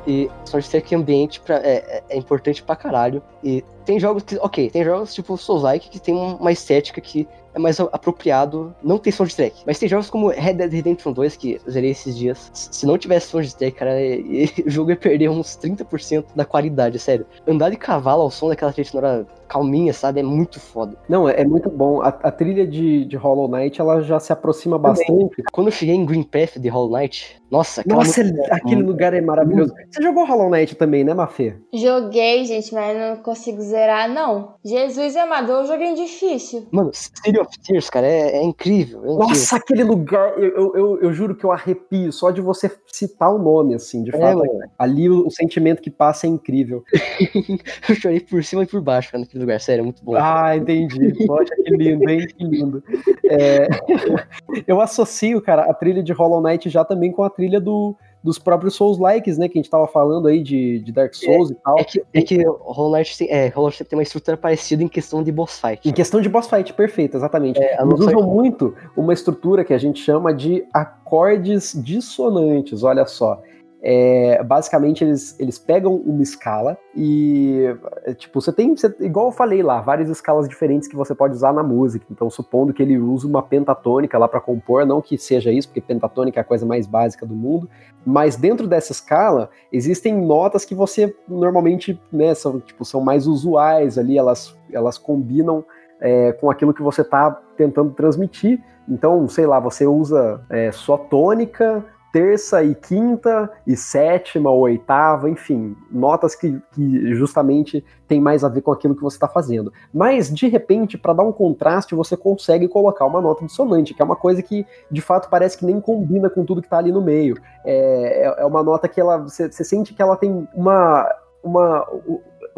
E soundtrack ambiente pra, é, é- é importante pra caralho. E tem jogos que, ok, tem jogos tipo Souls-like que tem uma estética que é mais apropriado não ter soundtrack. Mas tem jogos como Red Dead Redemption 2, que eu zerei esses dias. Se não tivesse soundtrack, cara, o jogo ia perder uns 30% da qualidade, sério. Andar de cavalo ao som daquela trilha sonora calminha, sabe? É muito foda. Não, é, é muito bom. A, a trilha de, de, Hollow Knight, ela já se aproxima bastante. Quando eu cheguei em Green Path de Hollow Knight, nossa, Nossa, aquele lugar é maravilhoso. Você jogou Hollow Knight também, né, Mafê? Joguei, gente, mas não consigo zerar, não. Jesus amador, eu joguei difícil. Mano, City of Tears, cara, é, é incrível. É Nossa, incrível. aquele lugar, eu, eu, eu, eu, juro que eu arrepio só de você citar o nome, assim, de é, fato. Ali o, o, sentimento que passa é incrível. eu chorei por cima e por baixo, cara, naquele lugar, sério, é muito bom. Ah, entendi. Poxa, que lindo, hein? Que lindo. É... eu associo, cara, a trilha de Hollow Knight já também com a trilha do, dos próprios Souls-likes, né? Que a gente tava falando aí de, de Dark Souls é, e tal. É que, é que Hollow Knight tem, é, Hollow Knight tem uma estrutura parecida em questão de boss fight. Em questão de boss fight, perfeito, exatamente. É, Eles usam muito uma estrutura que a gente chama de acordes dissonantes, olha só. É, basicamente, eles, eles pegam uma escala e, é, tipo, você tem, você, igual eu falei lá, várias escalas diferentes que você pode usar na música. Então, supondo que ele use uma pentatônica lá para compor, não que seja isso, porque pentatônica é a coisa mais básica do mundo, mas dentro dessa escala, existem notas que você normalmente, né, são, tipo, são mais usuais ali, elas, elas combinam é, com aquilo que você está tentando transmitir. Então, sei lá, você usa é, só tônica, terça e quinta e sétima ou oitava, enfim, notas que, que justamente tem mais a ver com aquilo que você está fazendo. Mas de repente, para dar um contraste, você consegue colocar uma nota dissonante, que é uma coisa que de fato parece que nem combina com tudo que está ali no meio. É, é, é uma nota que ela você, sente que ela tem uma uma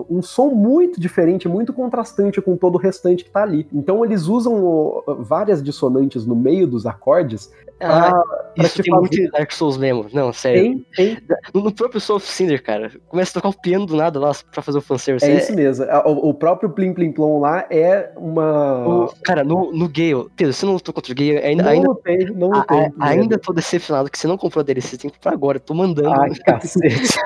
um som muito diferente, muito contrastante com todo o restante que tá ali. Então eles usam várias dissonantes no meio dos acordes. Ah, pra, isso tem muito Dark Souls mesmo. Não, sério. Tem, tem. No próprio Soul of Cinder, cara, começa a tocar o piano do nada lá pra fazer o fanservice. É, é isso mesmo. O, o, próprio Plim Plim Plom lá é uma. O, cara, no, no Gale, Pedro, você não lutou contra o Gale ainda. Não ainda, lutei, não lutei. A, ainda tô decepcionado que você não comprou DLC, você tem que comprar agora. Tô mandando. Ai, cacete.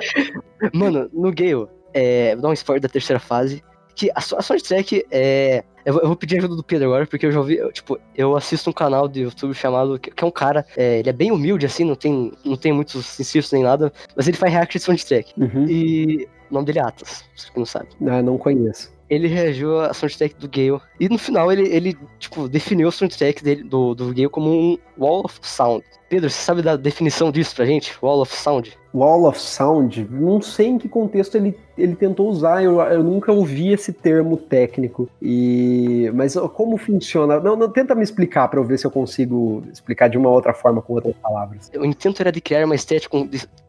Mano, no Gale, é, vou dar um spoiler da terceira fase. Que a, a soundtrack é. Eu vou, eu vou, pedir ajuda do Pedro agora, porque eu já ouvi. Eu, tipo, eu assisto um canal de YouTube chamado. Que, que é um cara. É, ele é bem humilde, assim, não tem, não tem muitos insistos nem nada. Mas ele faz react de soundtrack. Uhum. E. O nome dele é Atlas, você não sabe. Ah, não conheço ele reagiu à soundtrack do Gale. E no final ele, ele tipo, definiu a soundtrack dele, do, do Gale como um Wall of Sound. Pedro, você sabe da definição disso pra gente? Wall of Sound? Wall of Sound? Não sei em que contexto ele, ele tentou usar, eu, eu nunca ouvi esse termo técnico. E Mas como funciona? Não, não tenta me explicar para eu ver se eu consigo explicar de uma outra forma com outras palavras. O intento era de criar uma estética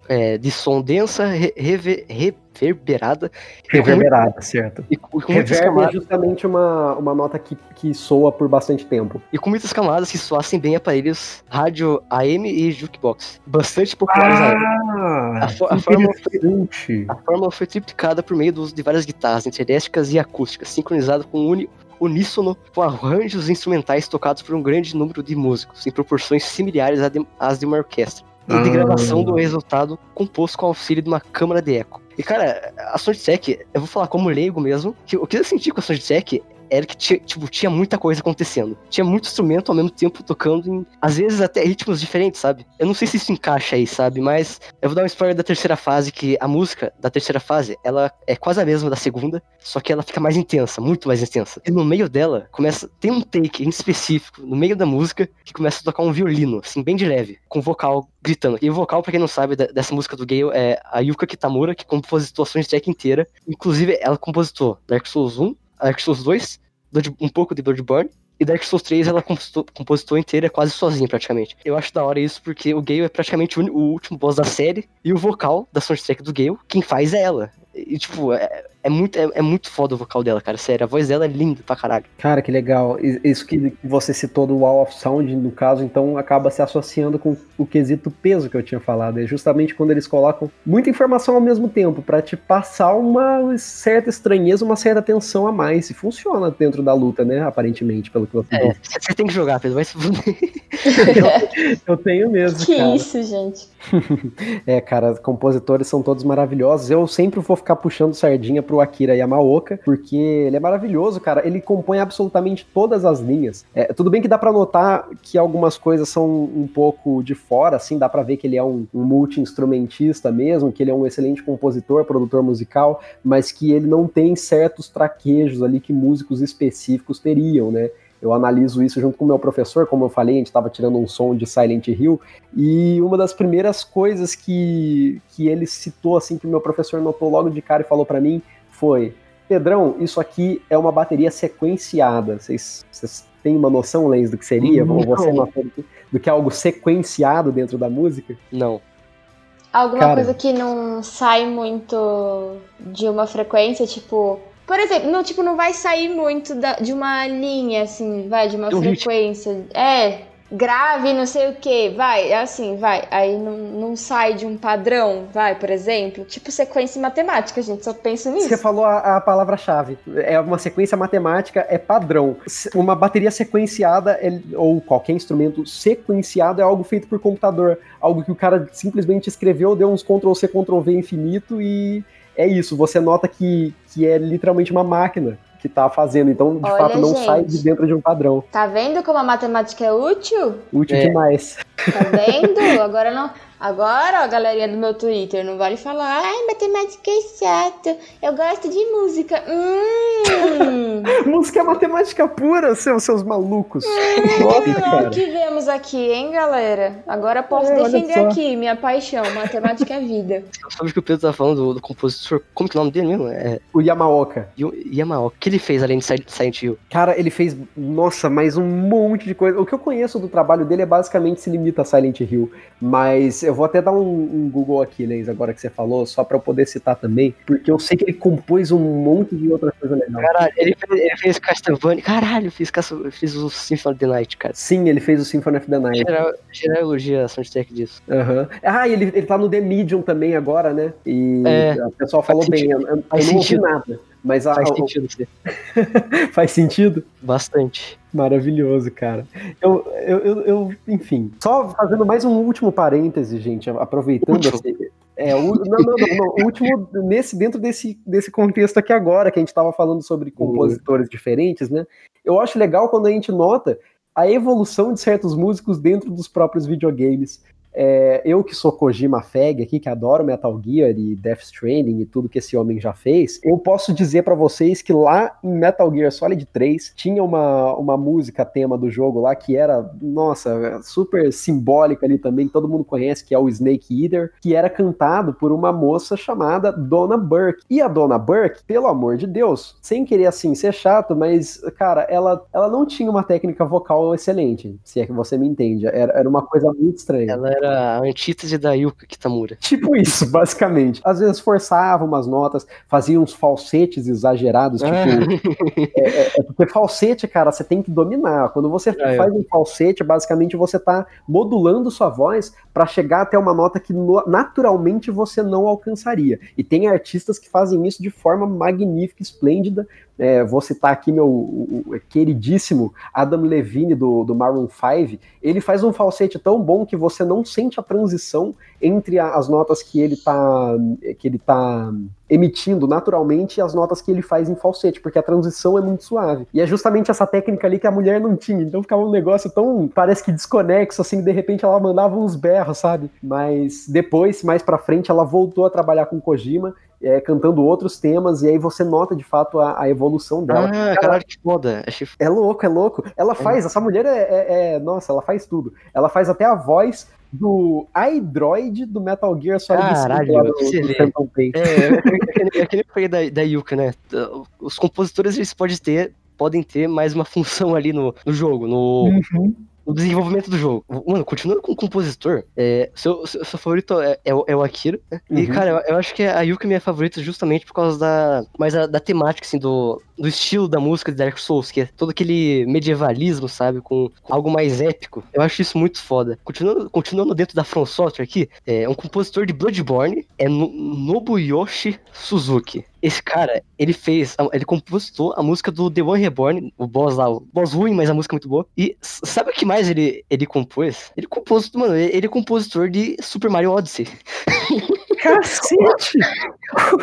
é, de som densa, re, rever, reverberada. Reverberada, certo. E, com Reverb é justamente uma, uma nota que, que soa por bastante tempo. E com muitas camadas que soassem bem aparelhos rádio AM e jukebox. Bastante populares ah, a, a, fórmula foi, a fórmula foi triplicada por meio do uso de várias guitarras elétricas e acústicas, sincronizado com uni, uníssono com arranjos instrumentais tocados por um grande número de músicos, em proporções similares às de uma orquestra e de gravação ah. do resultado composto com auxílio de uma câmara de eco. E cara, a Soundtrack, eu vou falar como leigo mesmo, que o que eu senti com a Soundtrack era que tinha, tipo, tinha muita coisa acontecendo. Tinha muito instrumento ao mesmo tempo tocando em, às vezes, até ritmos diferentes, sabe? Eu não sei se isso encaixa aí, sabe? Mas eu vou dar um spoiler da terceira fase, que a música da terceira fase, ela é quase a mesma da segunda, só que ela fica mais intensa, muito mais intensa. E no meio dela, começa, tem um take em específico, no meio da música, que começa a tocar um violino, assim, bem de leve, com vocal gritando. E o vocal, pra quem não sabe, dessa música do Gale é a Yuka Kitamura, que compositou a soundtrack inteira. Inclusive, ela compositou Dark Souls 1, Dark Souls 2, um pouco de Bloodborne. E Dark Souls 3 ela compositou, inteira quase sozinha, praticamente. Eu acho da hora isso porque o Gale é praticamente o último boss da série e o vocal da soundtrack do Gale, quem faz é ela. E, tipo, é, é muito, é, é, muito foda o vocal dela, cara. Sério, a voz dela é linda pra caralho. Cara, que legal. Isso que você citou do Wall of Sound, no caso, então acaba se associando com o quesito peso que eu tinha falado. É justamente quando eles colocam muita informação ao mesmo tempo, para te passar uma certa estranheza, uma certa tensão a mais. E funciona dentro da luta, né? Aparentemente, pelo que você é, Você tem que jogar, Pedro. Vai se eu, eu tenho mesmo. Que cara. isso, gente. é, cara, compositores são todos maravilhosos. Eu sempre vou ficar puxando sardinha pro pro Akira Yamaoka, porque ele é maravilhoso, cara. Ele compõe absolutamente todas as linhas. É, tudo bem que dá para notar que algumas coisas são um pouco de fora, assim, dá para ver que ele é um, um multi-instrumentista mesmo, que ele é um excelente compositor, produtor musical, mas que ele não tem certos traquejos ali que músicos específicos teriam, né? Eu analiso isso junto com o meu professor, como eu falei, a gente estava tirando um som de Silent Hill, e uma das primeiras coisas que, que ele citou, assim, que o meu professor notou logo de cara e falou para mim, foi: Pedrão, isso aqui é uma bateria sequenciada. Vocês, têm uma noção, Lens, do que seria? Não. Você notou do que, do que é algo sequenciado dentro da música? Não. Alguma Cara, coisa que não sai muito de uma frequência, tipo por exemplo, não, tipo, não vai sair muito da, de uma linha, assim, vai, de uma frequência. Ritmo. É, grave, não sei o que, vai, é assim, vai. Aí não, não sai de um padrão, vai, por exemplo. Tipo sequência matemática, gente só pensa nisso. Você falou a, a palavra-chave. É uma sequência matemática, é padrão. Uma bateria sequenciada, é, ou qualquer instrumento sequenciado, é algo feito por computador. Algo que o cara simplesmente escreveu, deu uns Ctrl-C, Ctrl-V infinito e é isso, você nota que, que é literalmente uma máquina que tá fazendo, então de Olha, fato não gente, sai de dentro de um padrão. Tá vendo como a matemática é útil? Útil é. demais. Tá vendo? Agora não. Agora, ó, galerinha do meu Twitter, não vale falar, ai, matemática é chato, eu gosto de música. Hum. música é matemática pura, seus, seus malucos. Hum, Nossa, o que vemos aqui, hein, galera? Agora posso é, defender aqui minha paixão, matemática é vida. Sabe o que o Pedro tá falando do, do, compositor? Como que é o nome dele mesmo? É... O Yamaoka. Yamaoka. O que ele fez além de Silent Hill? Cara, ele fez, nossa, mais um monte de coisa. O que eu conheço do trabalho dele é basicamente se limita a Silent Hill, mas eu vou até dar um, um Google aqui, Leis, agora que você falou, só para eu poder citar também, porque eu sei que ele compôs um monte de outra coisa legal. Caralho, ele fez, ele fez Castlevania. Caralho, fez, fez o Symphony of the Night, cara. Sim, ele fez o Symphony of the Night. Geral, geral elogia a soundtrack disso. Uhum. Ah, ele, ele tá no The Medium também agora, né? E é, o pessoal falou bem, eu, eu, eu não ouvi nada. Mas a, Faz sentido. Faz sentido? Bastante. Maravilhoso, cara. Eu, eu, eu, eu, enfim, só fazendo mais um último parêntese, gente, aproveitando é, o, não, não, não, não, o último nesse dentro desse, desse contexto aqui agora que a gente estava falando sobre compositores diferentes, né? Eu acho legal quando a gente nota a evolução de certos músicos dentro dos próprios videogames. É, eu que sou Kojima Fag aqui, que adoro Metal Gear e Death Stranding e tudo que esse homem já fez, eu posso dizer para vocês que lá em Metal Gear Solid 3 tinha uma, uma música tema do jogo lá que era, nossa, super simbólica ali também, todo mundo conhece, que é o Snake Eater, que era cantado por uma moça chamada Donna Burke. E a Donna Burke, pelo amor de Deus, sem querer assim ser chato, mas, cara, ela, ela não tinha uma técnica vocal excelente, se é que você me entende. Era, era uma coisa muito estranha. Ela era era a antítese da Yuka Kitamura. Tipo isso, basicamente. Às vezes forçava umas notas, fazia uns falsetes exagerados, tipo. Ah. É, é, é, porque falsete, cara, você tem que dominar. Quando você ah, faz um falsete, basicamente você tá modulando sua voz para chegar até uma nota que naturalmente você não alcançaria. E tem artistas que fazem isso de forma magnífica, esplêndida, é, vou citar aqui meu o, o queridíssimo Adam Levine do, do Maroon 5. Ele faz um falsete tão bom que você não sente a transição entre a, as notas que ele tá que ele tá emitindo naturalmente e as notas que ele faz em falsete, porque a transição é muito suave. E é justamente essa técnica ali que a mulher não tinha. Então ficava um negócio tão parece que desconexo assim, de repente ela mandava uns berros, sabe? Mas depois, mais para frente, ela voltou a trabalhar com Kojima é, cantando outros temas, e aí você nota de fato a, a evolução dela. Ah, caralho, que foda. É louco, é louco. Ela faz, essa mulher é, é, é, Nossa, ela faz tudo. Ela faz até a voz do iDroid do Metal Gear Solid Caralho, 5 lá do, do É, é, é aquele que da, da Yuka, né? Os compositores eles podem ter, podem ter mais uma função ali no, no jogo, no, uhum o desenvolvimento do jogo. Mano, continuando com o compositor, é, seu, seu, seu favorito é, é, o, é o Akira, né? Uhum. E, cara, eu, eu, acho que a Yuka é minha favorita justamente por causa da. Mais da, da, temática, assim, do, do estilo da música de Dark Souls, que é todo aquele medievalismo, sabe? Com, algo mais épico. Eu acho isso muito foda. Continuando, continuando dentro da From Software aqui, é um compositor de Bloodborne, é no, Nobuyoshi Suzuki. Esse cara, ele fez, ele compostou a música do The One Reborn, o boss lá, o boss ruim, mas a música é muito boa. E sabe o que mais ele, ele compôs? Ele compôs, mano, ele é compositor de Super Mario Odyssey. Cacete!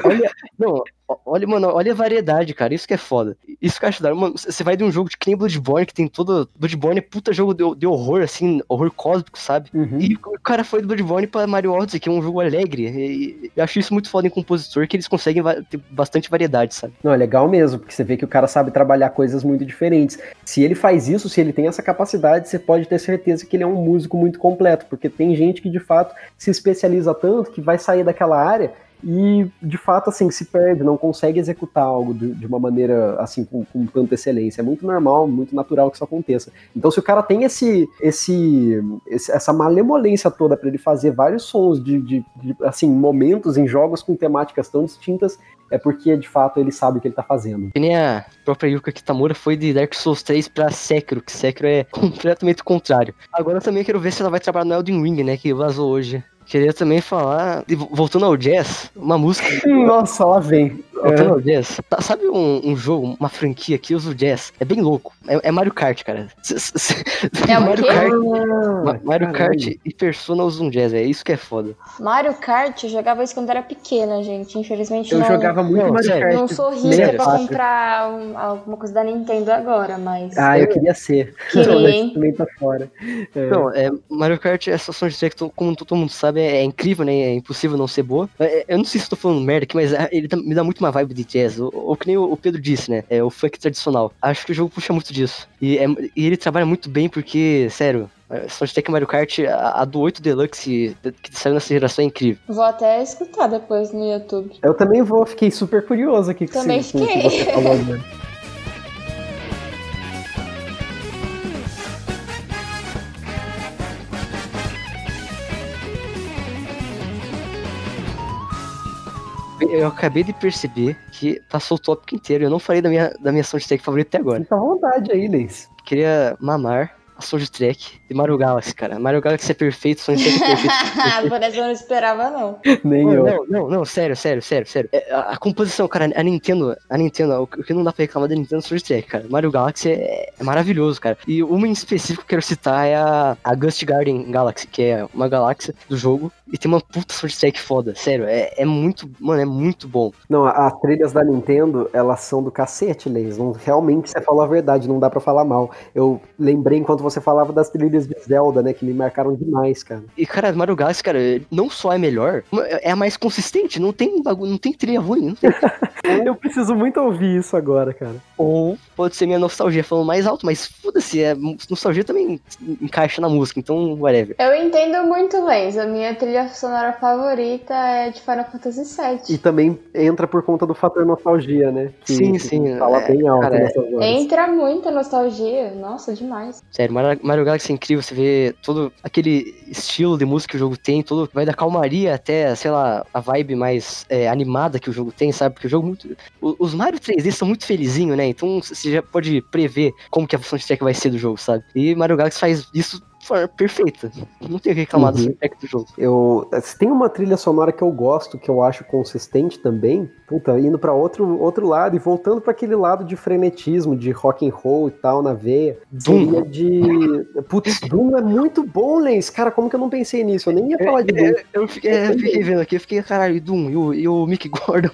olha, não, Olha, mano, olha a variedade, cara. Isso que é foda. Isso que eu acho da. Mano, você vai de um jogo de que nem Bloodborne, que tem todo. Bloodborne é puta jogo de, de horror, assim, horror cósmico, sabe? Uhum. E o cara foi do Bloodborne pra Mario Odyssey, que é um jogo alegre. E, eu acho isso muito foda em compositor, que eles conseguem ter bastante variedade, sabe? Não, é legal mesmo, porque você vê que o cara sabe trabalhar coisas muito diferentes. Se ele faz isso, se ele tem essa capacidade, você pode ter certeza que ele é um músico muito completo, porque tem gente que de fato se especializa tanto que vai sair daquela área e de fato assim se perde, não consegue executar algo de, de uma maneira assim com, com, tanta excelência. É muito normal, muito natural que isso aconteça. Então se o cara tem esse, esse, esse essa malemolência toda para ele fazer vários sons de, de, de, assim momentos em jogos com temáticas tão distintas, é porque de fato ele sabe o que ele tá fazendo. Que nem a própria Yuka Kitamura foi de Dark Souls 3 pra Sekiro, que Sekiro é completamente o contrário. Agora eu também quero ver se ela vai trabalhar no Elden Ring, né, que vazou hoje. Queria também falar, voltando ao jazz, uma música. Nossa, lá vem. Voltando ao jazz. Tá, sabe um, um, jogo, uma franquia que usa o jazz? É bem louco. É, é Mario Kart, cara. É Mario Kart, ah, Mario Kart e Persona usam jazz, é isso que é foda. Mario Kart, eu jogava isso quando era pequena, gente. Infelizmente eu não. Eu jogava muito não, Mario Kart. Não sou rica pra comprar um, alguma coisa da Nintendo agora, mas. Ah, eu queria ser. Queria, hein? também tá fora. É. Não, é, Mario Kart, essa ação de track, como todo mundo sabe, é, é incrível, né? É impossível não ser boa. É, eu não sei se tô falando merda aqui, mas ele me dá muito uma vibe de jazz. Ou, ou que nem o Pedro disse, né? É o funk tradicional. Acho que o jogo puxa muito disso. E, é, e ele trabalha muito bem porque, sério, Soundtrack Mario Kart, a, a, do 8 Deluxe que saiu nessa geração é incrível. Vou até escutar depois no YouTube. Eu também vou, fiquei super curioso aqui. Também sim, fiquei. Que você falou, né? Eu acabei de perceber que passou o tópico inteiro. Eu não falei da minha, da minha soundtrack favorita até agora. Fica à vontade aí, Leis. Queria mamar a soundtrack de Mario Galaxy, cara. Mario Galaxy é perfeito, soundtrack é perfeito. Por isso eu não esperava, não. Nem não, eu. Não, não, não, sério, sério, sério, sério. É, a, a, composição, cara, a Nintendo, a Nintendo, o que não dá pra reclamar da Nintendo soundtrack, cara. Mario Galaxy é, é, maravilhoso, cara. E uma em específico que eu quero citar é a, a Ghost Garden Galaxy, que é uma galáxia do jogo. E tem uma puta soundtrack foda, sério. É, é muito, mano, é muito bom. Não, as trilhas da Nintendo, elas são do cacete, Leis. Não, realmente você falou a verdade, não dá pra falar mal. Eu lembrei enquanto você falava das trilhas de Zelda, né, que me marcaram demais, cara. E, cara, Mario Galaxy, cara, não só é melhor, é a mais consistente. Não tem bagulho, não tem trilha ruim. Não tem... eu preciso muito ouvir isso agora, cara. Ou pode ser minha nostalgia falando mais alto, mas foda-se, é, nostalgia também encaixa na música, então whatever. Eu entendo muito, Lenz. A minha trilha sonora favorita é de Final Fantasy VII. E também entra por conta do fator nostalgia, né? Que, sim, sim. Fala é, bem alto cara, horas. Entra muita nostalgia. Nossa, demais. Sério, Mario, Galaxy é incrível, você vê todo aquele estilo de música que o jogo tem, todo vai da calmaria até, sei lá, a vibe mais é, animada que o jogo tem, sabe? Porque o jogo muito. Os Mario 3D são muito felizinho, né? Então você já pode prever como que a soundtrack vai ser do jogo, sabe? E Mario Galaxy faz isso de forma perfeita. Não tenho o que reclamar Uhum. do soundtrack do jogo. Eu, se tem uma trilha sonora que eu gosto, que eu acho consistente também, puta, indo pra outro, outro lado e voltando pra aquele lado de frenetismo, de rock and roll e tal na veia, Doom. de. Putz, Doom é muito bom, Lens. Cara, como que eu não pensei nisso? Eu nem ia falar de Doom. É, eu, fiquei, é, eu fiquei vendo aqui, eu fiquei, caralho, e Doom, e o, e o Mick Gordon.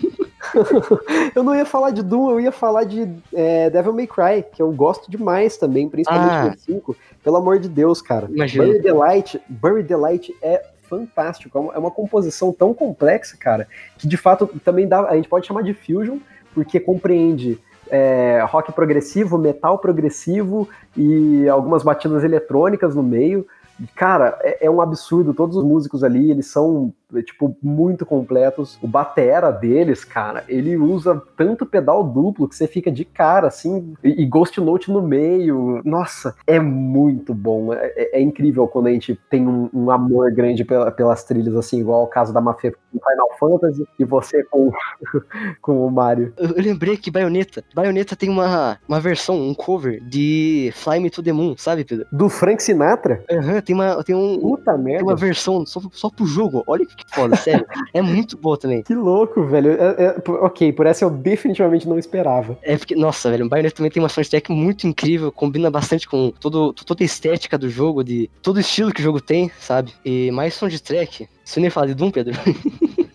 eu não ia falar de Doom, eu ia falar de é, Devil May Cry, que eu gosto demais também, principalmente Ah. no 5. Pelo amor de Deus, cara. Imagina. Bury the Light, Bury the Light é fantástico. É uma, é uma composição tão complexa, cara, que de fato também dá. A gente pode chamar de fusion, porque compreende é, rock progressivo, metal progressivo e algumas batidas eletrônicas no meio. Cara, é, é um absurdo. Todos os músicos ali, eles são, é, tipo, muito completos. O batera deles, cara, ele usa tanto pedal duplo que você fica de cara, assim, e, e Ghost Note no meio. Nossa, é muito bom. É, é- é incrível quando a gente tem um, um amor grande pela- pelas trilhas, assim, igual o caso da Mafia com Final Fantasy e você com, com o Mario. Eu, eu lembrei que Bayonetta. Bayonetta tem uma, uma versão, um cover de Fly Me to the Moon, sabe, Pedro? Do Frank Sinatra? Aham, tem uma, tem um, Puta tem merda. uma versão só, só pro jogo. Olha que foda, sério. É muito boa também. Que louco, velho. É- é- ok, por essa eu definitivamente não esperava. É porque, nossa, velho, o Bayonetta também tem uma soundtrack muito incrível, combina bastante com todo, toda a estética do jogo, de todo o estilo que o jogo tem, sabe? E mais soundtrack. Você nem fala de Doom, Pedro?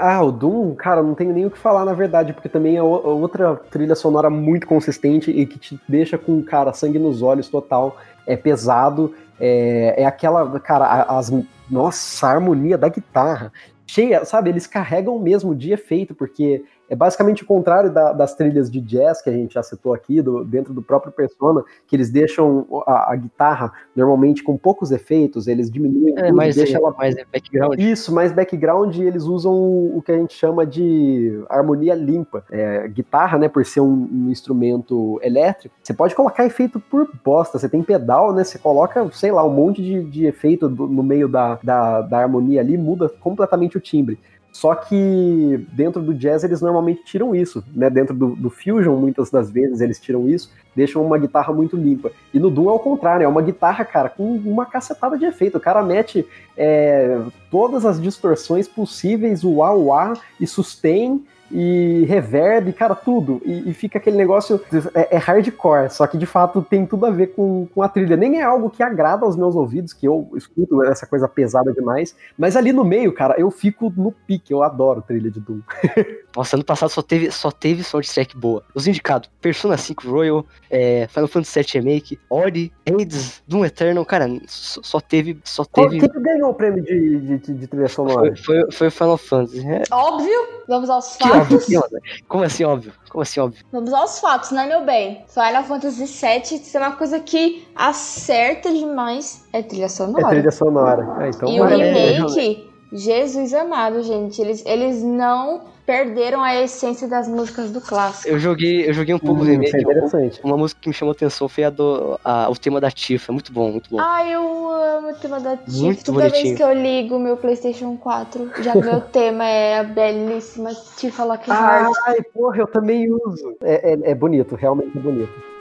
Ah, o Doom, cara, não tenho nem o que falar na verdade, porque também é outra trilha sonora muito consistente e que te deixa com, cara, sangue nos olhos total. É pesado, é, é aquela, cara, as, nossa, a harmonia da guitarra cheia, sabe? Eles carregam mesmo de efeito, porque é basicamente o contrário da, das trilhas de jazz que a gente já citou aqui, do, dentro do próprio Persona, que eles deixam a, a guitarra normalmente com poucos efeitos, eles diminuem é, tudo, mais, deixa é, ela mais background. Isso, mais background, e eles usam o que a gente chama de harmonia limpa. É, guitarra, né, por ser um, um, instrumento elétrico, você pode colocar efeito por bosta, você tem pedal, né, você coloca, sei lá, um monte de, de efeito do, no meio da, da, da harmonia ali, muda completamente o timbre. Só que dentro do jazz eles normalmente tiram isso, né? Dentro do, do, fusion, muitas das vezes eles tiram isso, deixam uma guitarra muito limpa. E no Doom é o contrário, é uma guitarra, cara, com uma cacetada de efeito. O cara mete é, todas as distorções possíveis, o A, o A, e sustain, e reverb, cara, tudo. E, e fica aquele negócio. É, é, hardcore, só que de fato tem tudo a ver com, com a trilha. Nem é algo que agrada aos meus ouvidos, que eu escuto essa coisa pesada demais. Mas ali no meio, cara, eu fico no pique. Eu adoro trilha de Doom. Nossa, ano passado só teve, só teve soundtrack boa. Os indicados: Persona 5 Royal, é, Final Fantasy VII Remake, Ori, Hades, Doom Eternal. Cara, só, só teve. Só teve... Quem ganhou o prêmio de, de, de trilha sonora? Foi, foi, foi Final Fantasy. É. Óbvio, vamos aos fatos fatos. Como assim, óbvio? Como assim, óbvio? Vamos aos fatos, né, meu bem? Final Fantasy VII é uma coisa que acerta demais. É trilha sonora. É trilha sonora. É, então e o remake, Jesus amado, gente. Eles, eles não perderam a essência das músicas do clássico. Eu joguei, eu joguei um pouco hum, remake. É interessante. Uma música que me chamou atenção foi a do a, o tema da Tifa. Muito bom, muito bom. Ai, eu amo o tema da Tifa. Muito Toda bonitinho. vez que eu ligo meu PlayStation 4, já meu tema é a belíssima Tifa Lockhart. Ai, porra, eu também uso. É, é, é bonito, realmente é bonito.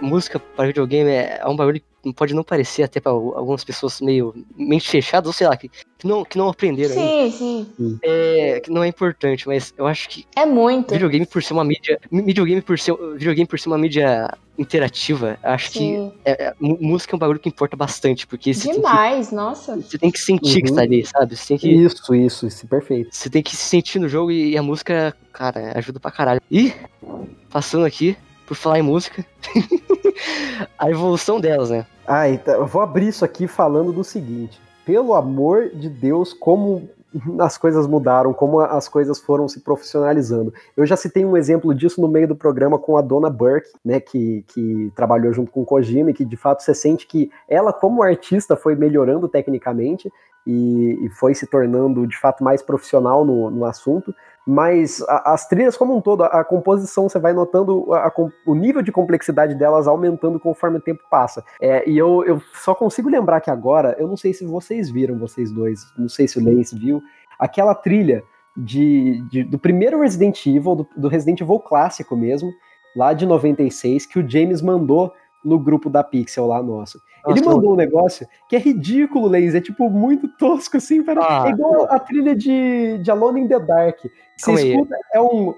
música para videogame é um barulho que pode não parecer até para algumas pessoas meio mente fechadas, ou sei lá, que, que, não, que não aprenderam sim, ainda. Sim, sim. É, que não é importante, mas eu acho que. É muito. Videogame por ser uma mídia. Videogame por ser, videogame por ser uma mídia interativa, acho sim. que é, é, música é um bagulho que importa bastante, porque Demais, que, nossa. Você tem que sentir uhum. que está ali, sabe? Você tem que, isso, isso, isso, perfeito. Você tem que se sentir no jogo e, e a música, cara, ajuda pra caralho. E, passando aqui, por falar em música, a evolução delas, né? Ah, então, eu vou abrir isso aqui falando do seguinte. Pelo amor de Deus, como as coisas mudaram, como as coisas foram se profissionalizando. Eu já citei um exemplo disso no meio do programa com a Dona Burke, né, que, que trabalhou junto com o Kojima, e que de fato você sente que ela, como artista, foi melhorando tecnicamente e, e foi se tornando de fato mais profissional no, no assunto mas a, as trilhas como um todo, a, a composição, você vai notando a, o nível de complexidade delas aumentando conforme o tempo passa. É, e eu, eu só consigo lembrar que agora, eu não sei se vocês viram, vocês dois, não sei se o Lance viu, aquela trilha de, de do primeiro Resident Evil, do, do Resident Evil clássico mesmo, lá de 96, que o James mandou no grupo da Pixel lá nosso. Nossa, ele mandou um negócio que é ridículo, Leis, é tipo muito tosco assim, para... ah, é igual a trilha de, de Alone in the Dark. Você escuta, é um.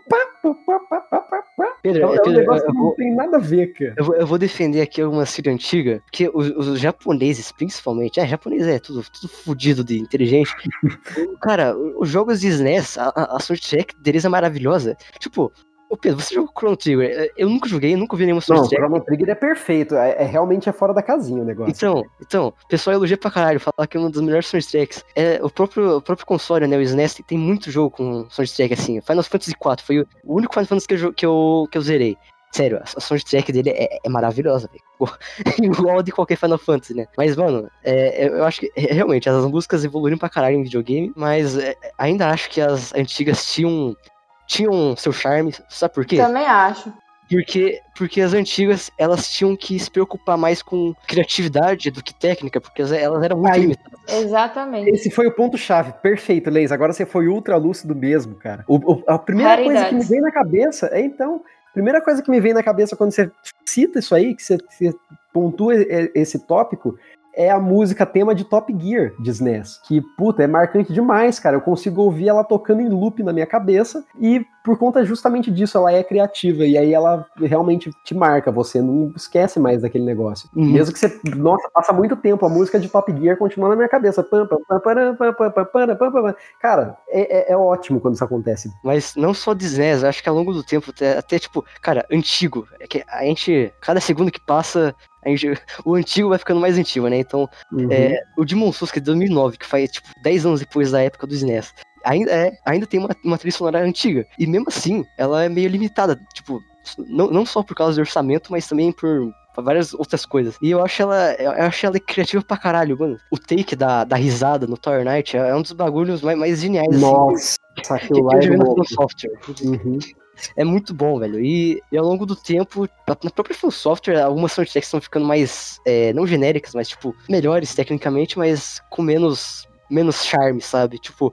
Pedro, é, um Pedro, negócio que não vou, tem nada a ver, cara. Eu vou, eu vou defender aqui alguma série antiga, porque os, os, japoneses, principalmente, é, japonês é tudo, tudo fodido de inteligente. cara, os jogos de SNES, a, a soundtrack deles é maravilhosa. Tipo, Ô Pedro, você jogou Chrono Trigger? Eu nunca joguei, nunca vi nenhuma soundtrack. Não, Chrono Trigger é perfeito, é, é, realmente é fora da casinha o negócio. Então, então, o pessoal elogia pra caralho, fala que é uma das melhores soundtracks. É, o, próprio, o próprio console, né, o SNES, tem muito jogo com soundtrack assim. Final Fantasy IV foi o único Final Fantasy que eu, que eu, que eu zerei. Sério, a soundtrack dele é, é maravilhosa, velho. Igual de qualquer Final Fantasy, né? Mas, mano, é, eu acho que realmente as músicas evoluíram pra caralho em videogame, mas é, ainda acho que as antigas tinham tinham seu charme, sabe por quê? Também acho. Porque, porque as antigas, elas tinham que se preocupar mais com criatividade do que técnica, porque elas eram muito Aí, limitadas. Exatamente. Esse foi o ponto-chave. Perfeito, Leis. Agora você foi ultra lúcido mesmo, cara. O, o, a primeira coisa que me vem na cabeça é, então, a primeira coisa que me vem na cabeça quando você cita isso aí, que você, você pontua esse tópico, é a música tema de Top Gear de SNES, que, puta, é marcante demais, cara. Eu consigo ouvir ela tocando em loop na minha cabeça e por conta justamente disso, ela é criativa e aí ela realmente te marca, você não esquece mais daquele negócio. Uhum. Mesmo que você, nossa, passa muito tempo, a música de Top Gear continua na minha cabeça. Cara, é, é, é ótimo quando isso acontece. Mas não só de SNES, acho que ao longo do tempo, até, até tipo, cara, antigo, é que a gente, cada segundo que passa, Gente, o antigo vai ficando mais antigo, né? Então, uhum. é, o Demon Souls, que é de 2009, que faz, tipo, 10 anos depois da época do SNES, ainda, é, ainda tem uma, uma trilha sonora antiga. E mesmo assim, ela é meio limitada. Tipo, não, não só por causa do orçamento, mas também por várias outras coisas. E eu acho ela, eu acho ela criativa pra caralho, mano. O take da, da risada no Tower Knight é, um dos bagulhos mais, mais geniais. Assim, Nossa, assim, aquilo lá é software. Uhum. É muito bom, velho. E, e, ao longo do tempo, na própria Full Software, algumas soundtracks estão ficando mais, é, não genéricas, mas, tipo, melhores tecnicamente, mas com menos, menos charme, sabe? Tipo,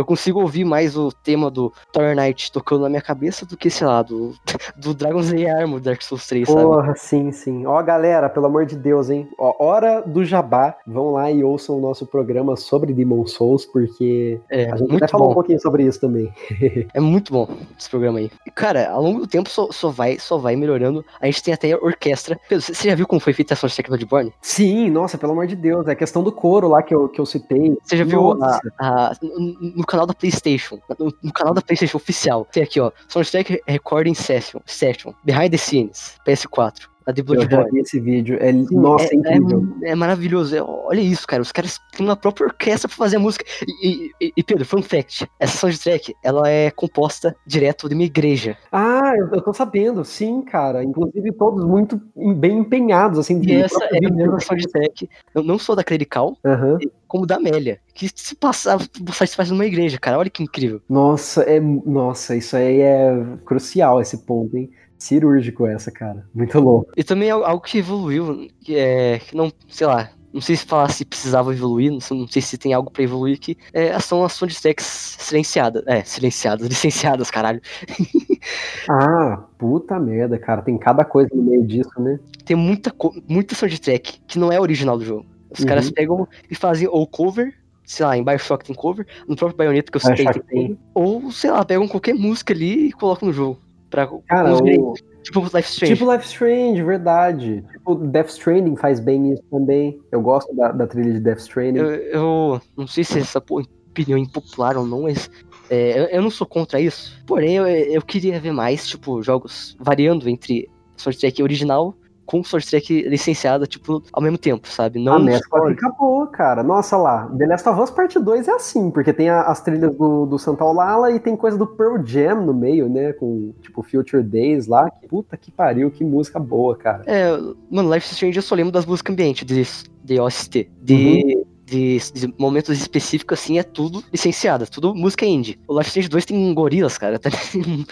eu consigo ouvir mais o tema do Tower Knight tocando na minha cabeça do que, sei lá, do, do Dragon's Day Armor Dark Souls 3, Porra, sabe? Sim, sim. Ó, galera, pelo amor de Deus, hein? Ó, hora do jabá. Vão lá e ouçam o nosso programa sobre Demon Souls, porque é, a gente até falou um pouquinho sobre isso também. é muito bom esse programa aí. Cara, ao longo do tempo só, só, vai, só vai melhorando. A gente tem até a orquestra. Pedro, você já viu como foi feita a soundtrack de Bloodborne? Sim, nossa, pelo amor de Deus. É a questão do coro lá que eu, que eu citei. Você já viu a, a, no canal da PlayStation, no, no, canal da PlayStation oficial, tem aqui, ó, Soundtrack Recording Session, Session, Behind the Scenes, PS4. A de Bloodborne. Eu já vi esse vídeo. É, Sim, nossa, é, é incrível. É, é maravilhoso. É, olha isso, cara. Os caras têm uma própria orquestra pra fazer a música. E, e, e, Pedro, fun fact: essa soundtrack ela é composta direto de uma igreja. Ah, eu, eu tô sabendo, sim, cara. Inclusive, todos muito bem empenhados, assim. E essa é a mesma soundtrack, não só da Clerical, uhum. como da Amélia. Que se passar, você faz numa igreja, cara. Olha que incrível. Nossa, é. Nossa, isso aí é crucial, esse ponto, hein? Cirúrgico essa, cara. Muito louco. E também algo que evoluiu, que é. Que não, sei lá. Não sei se falar se precisava evoluir, não sei, não sei se tem algo para evoluir que é, são as soundtracks silenciadas. É, silenciadas, licenciadas, caralho. ah, puta merda, cara. Tem cada coisa no meio disso, né? Tem muita, muita soundtrack que não é original do jogo. Os uhum. caras pegam e fazem ou cover, sei lá, em Bioshock tem cover, no próprio Bayonetta que eu citei tem cover, ou, sei lá, pegam qualquer música ali e colocam no jogo. Pra, Cara, o... Tipo Life Strange. Tipo Life Strange, verdade. Tipo, Death Stranding faz bem isso também. Eu gosto da, da trilha de Death Stranding. Eu, eu não sei se essa opinião é impopular ou não, mas é, eu, eu, não sou contra isso. Porém, eu, eu queria ver mais, tipo, jogos variando entre soundtrack original com soundtrack licenciada, tipo, ao mesmo tempo, sabe? Não a fica boa, cara. Nossa lá, The Last of Us Part 2 é assim, porque tem a, as trilhas do, do Santa Olala e tem coisa do Pearl Jam no meio, né? Com, tipo, Future Days lá. Puta que pariu, que música boa, cara. É, mano, Life Strange eu só lembro das músicas ambiente, de, de OST. De... Uhum de, de, momentos específicos, assim, é tudo licenciado, é tudo música indie. O Life Strange 2 tem gorilas, cara. tem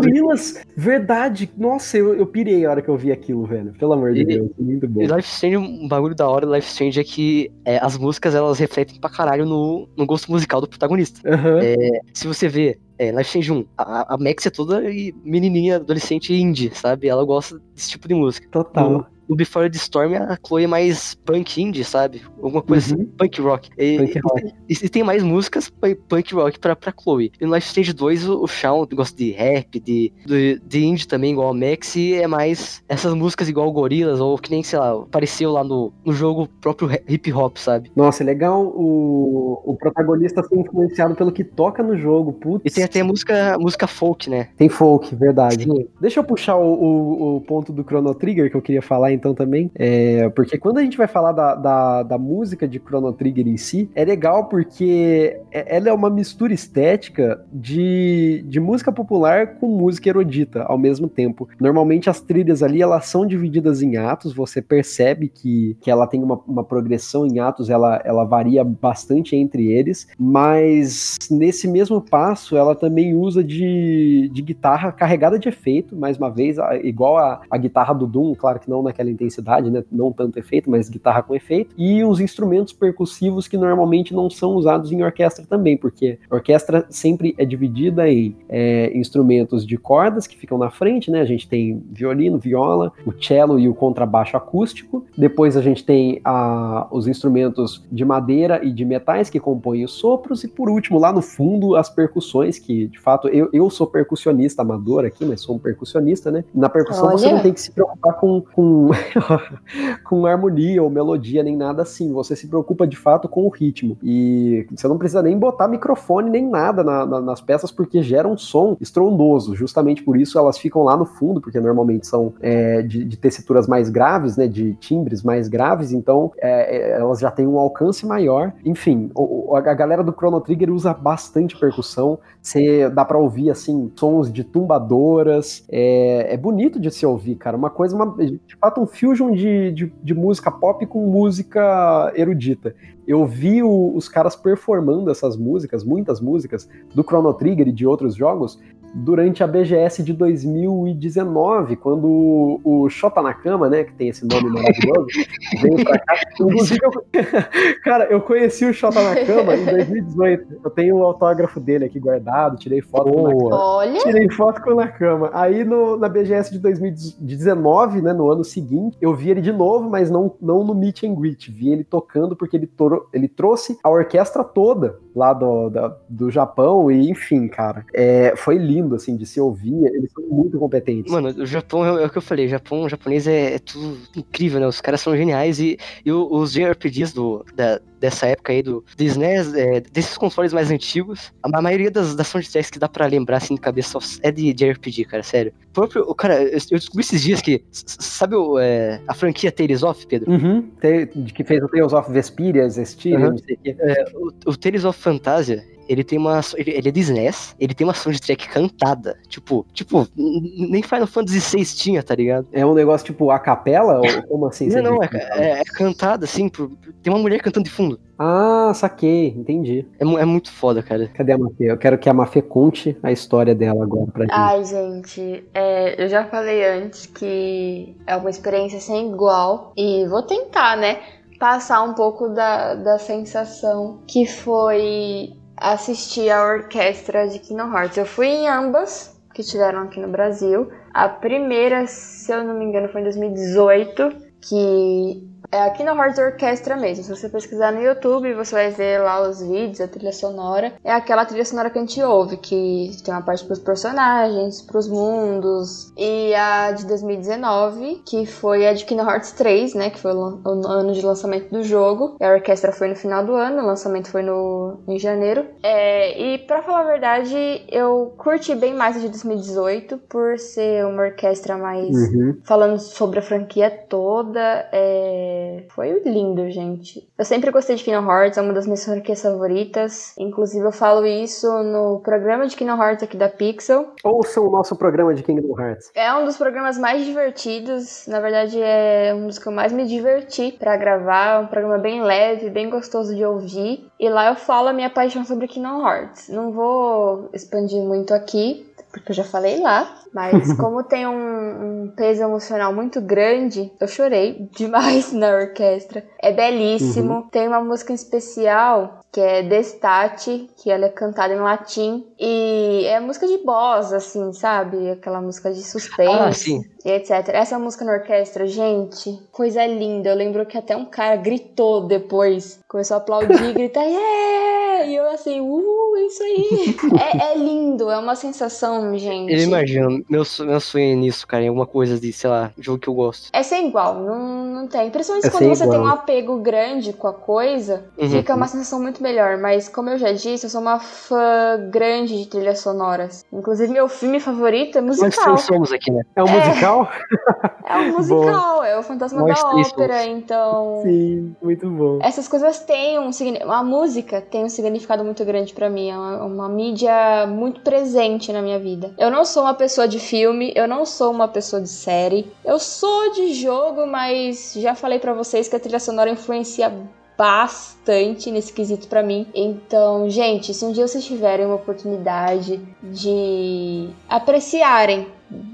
gorilas? 2... Verdade. Nossa, eu, eu pirei a hora que eu vi aquilo, velho. Pelo amor de e, Deus, muito bom. E Life Strange, um bagulho da hora do Life Strange é que é, as músicas, elas refletem pra caralho no, no gosto musical do protagonista. Uhum. É, se você vê é, Life Strange 1, a, a Max é toda menininha, adolescente indie, sabe? Ela gosta desse tipo de música. Total. No, Before the Storm a Chloe é mais punk indie, sabe? Alguma coisa uhum. assim, punk rock. E, punk rock. E, e, tem mais músicas punk rock pra, pra Chloe. E no Life Stage 2 o, o Shawn gosta de rap, de, de, de indie também, igual a Max, e é mais essas músicas igual Gorilas, ou que nem, sei lá, apareceu lá no, no jogo próprio hip hop, sabe? Nossa, é legal o, o protagonista ser influenciado pelo que toca no jogo, putz. E tem até música, música folk, né? Tem folk, verdade. Sim. Deixa eu puxar o, o, o ponto do Chrono Trigger que eu queria falar então também. É, porque quando a gente vai falar da, da, da, música de Chrono Trigger em si, é legal porque é, ela é uma mistura estética de, de música popular com música erudita ao mesmo tempo. Normalmente as trilhas ali elas são divididas em atos, você percebe que, que ela tem uma, uma progressão em atos, ela, ela varia bastante entre eles, mas nesse mesmo passo ela também usa de, de guitarra carregada de efeito, mais uma vez, igual a, a guitarra do Doom, claro que não naquela naquela intensidade, né? Não tanto efeito, mas guitarra com efeito. E os instrumentos percussivos que normalmente não são usados em orquestra também, porque a orquestra sempre é dividida em é, instrumentos de cordas que ficam na frente, né? A gente tem violino, viola, o cello e o contrabaixo acústico. Depois a gente tem a, os instrumentos de madeira e de metais que compõem os sopros. E por último, lá no fundo, as percussões, que de fato eu, eu sou percussionista amador aqui, mas sou um percussionista, né? Na percussão Olha. você não tem que se preocupar com, com, com harmonia ou melodia, nem nada assim. Você se preocupa de fato com o ritmo. E você não precisa nem botar microfone nem nada na, na, nas peças, porque gera um som estrondoso. Justamente por isso elas ficam lá no fundo, porque normalmente são é, de, de, tessituras mais graves, né? De timbres mais graves, então é, é elas já têm um alcance maior. Enfim, o, a galera do Chrono Trigger usa bastante percussão. Você dá para ouvir assim sons de tumbadoras. É, é bonito de se ouvir, cara. Uma coisa, uma, de fato, um fusion de, de, de música pop com música erudita. Eu vi o, os caras performando essas músicas, muitas músicas, do Chrono Trigger e de outros jogos, durante a BGS de 2019, quando o Shota Nakama, né, que tem esse nome maravilhoso, veio pra cá. Inclusive, eu, cara, eu conheci o Shota Nakama em 2018. Eu tenho o autógrafo dele aqui guardado, tirei foto Boa. com o Nakama. Olha. Tirei foto com o Nakama. Aí no, na BGS de 2019, né, no ano seguinte, eu vi ele de novo, mas não, não no Meet and Greet. Vi ele tocando porque ele, toro, ele trouxe a orquestra toda lá do, do Japão e, enfim, cara, é, foi lindo, assim, de se ouvir, eles são muito competentes. Mano, o Japão, é, é o que eu falei, o Japão, o japonês é, é, tudo incrível, né, os caras são geniais e, e os JRPGs do, da, dessa época aí do, do SNES, é, desses consoles mais antigos, a, maioria das, das soundtracks que dá pra lembrar, assim, de cabeça, é de, de RPG, cara, sério. O próprio, o cara, eu, eu descobri esses dias que, sabe o, é, a franquia Tales of, Pedro? Uhum, que fez o Tales of Vesperia, Zestiria, uhum. não sei o quê. É, o, o Tales of Fantasia, ele tem uma. Ele é de SNES, ele tem uma soundtrack cantada. Tipo, tipo, nem Final Fantasy VI tinha, tá ligado? É um negócio tipo a capela? ou como assim? Não, não, é, é, é, cantada, assim, tem uma mulher cantando de fundo. Ah, saquei, entendi. É, é muito foda, cara. Cadê a Mafê? Eu quero que a Mafê conte a história dela agora pra gente. Ai, gente, é, eu já falei antes que é uma experiência sem igual. E vou tentar, né? Passar um pouco da, da sensação que foi assistir a orquestra de Kingdom Hearts. Eu fui em ambas que tiveram aqui no Brasil. A primeira, se eu não me engano, foi em 2018, que é a Kingdom Hearts Orquestra mesmo. Se você pesquisar no YouTube, você vai ver lá os vídeos, a trilha sonora. É aquela trilha sonora que a gente ouve, que tem uma parte pros personagens, pros mundos. E a de 2019, que foi a de Kingdom Hearts 3, né? Que foi o ano de lançamento do jogo. E a orquestra foi no final do ano, o lançamento foi no, em janeiro. É, e para falar a verdade, eu curti bem mais a de 2018, por ser uma orquestra mais uhum. falando sobre a franquia toda. É, foi lindo, gente. Eu sempre gostei de Kingdom Hearts, é uma das minhas franquias favoritas. Inclusive, eu falo isso no programa de Kingdom Hearts aqui da Pixel. Ouça o nosso programa de Kingdom Hearts. É um dos programas mais divertidos. Na verdade, é um dos que eu mais me diverti para gravar. É um programa bem leve, bem gostoso de ouvir. E lá eu falo a minha paixão sobre Kingdom Hearts. Não vou expandir muito aqui, porque eu já falei lá. Mas como tem um, um, peso emocional muito grande, eu chorei demais na orquestra. É belíssimo. Uhum. Tem uma música em especial que é Destate, que ela é cantada em latim. E é música de boss, assim, sabe? Aquela música de suspense. Ah, sim. E etc. Essa música na orquestra, gente, coisa linda. Eu lembro que até um cara gritou depois. Começou a aplaudir e gritar, yeah! E eu assim, uh, isso aí. é, é, lindo, é uma sensação, gente. Eu imagino, meu, meu sonho é nisso, cara, em alguma coisa de, sei lá, jogo que eu gosto. É sem igual, não, não tem. Principalmente é quando você igual. tem um apego grande com a coisa, uhum. fica uma sensação muito melhor. Mas como eu já disse, eu sou uma fã grande de trilhas sonoras. Inclusive, meu filme favorito é musical. Nós somos aqui, né? É um é, musical? É um musical, é o Fantasma Nós da Ópera, então. Sim, muito bom. Essas coisas têm um significado. A música tem um significado muito grande para mim. É uma, uma mídia muito presente na minha vida. Eu não sou uma pessoa de filme, eu não sou uma pessoa de série. Eu sou de jogo, mas já falei para vocês que a trilha sonora influencia bastante nesse quesito para mim. Então, gente, se um dia vocês tiverem uma oportunidade de apreciarem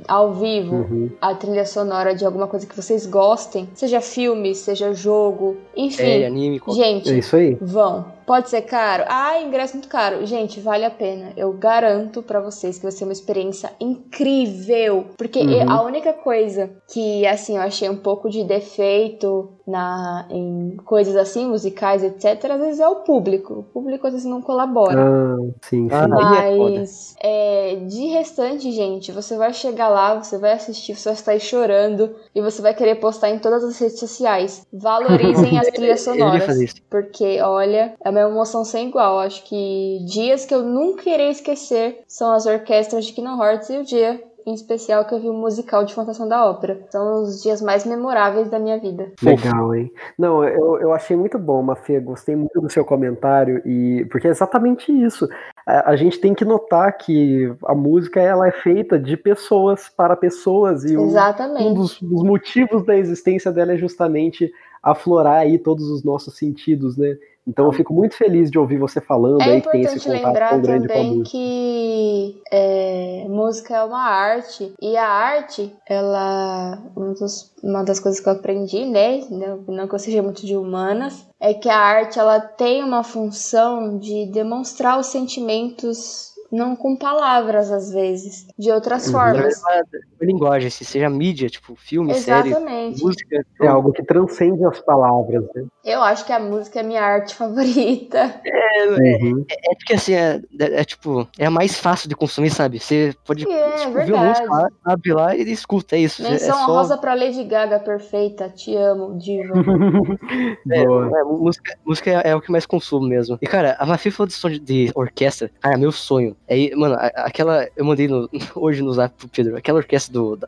ao vivo Uhum. a trilha sonora de alguma coisa que vocês gostem, seja filme, seja jogo, enfim. Série, anime, qualquer É Gente, isso aí. vão. Pode ser caro? Ah, ingresso muito caro. Gente, vale a pena. Eu garanto pra vocês que vai ser uma experiência incrível. Porque Uhum. a única coisa que, assim, eu achei um pouco de defeito na, em coisas assim, musicais, etc., às vezes é o público. O público às vezes não colabora. Ah, sim, sim. Ah, é. Mas é, de restante, gente, você vai chegar lá, você vai assistir, você vai estar aí chorando e você vai querer postar em todas as redes sociais. Valorizem as trilhas sonoras. fazer isso. Porque, olha, é uma emoção sem igual. Acho que dias que eu nunca irei esquecer são as orquestras de Kingdom Hearts e o dia em especial que eu vi o musical de Fantasia da Ópera. São os dias mais memoráveis da minha vida. Legal, hein? Não, eu, eu achei muito bom, Mafia. Gostei muito do seu comentário e porque é exatamente isso. A, a gente tem que notar que a música ela é feita de pessoas para pessoas e um, Exatamente. um dos, dos motivos da existência dela é justamente aflorar aí todos os nossos sentidos, né? Então eu fico muito feliz de ouvir você falando É aí que tem esse contato tão grande com a também música. que é, música é uma arte e a arte, ela um dos- uma das coisas que eu aprendi, né, não não que eu seja muito de humanas, é que a arte ela tem uma função de demonstrar os sentimentos não com palavras às vezes, de outras Uhum. formas. A linguagem, se seja mídia, tipo filme, série, Exatamente. música. É algo que transcende as palavras, né? Eu acho que a música é minha arte favorita. Uhum. É porque assim, é, é- é, tipo, é a mais fácil de consumir, sabe? Você pode É, tipo, ouvir verdade. música lá, abre lá e escuta, é isso. É, é Menção só. rosa pra Lady Gaga, perfeita. Te amo, diva. É, é, música, música é, é o que mais consumo mesmo. E, cara, a Mafia falou de som de, de orquestra. Cara, meu sonho. É, mano, a- aquela. Eu mandei no- hoje no zap pro Pedro. Aquela orquestra do, da,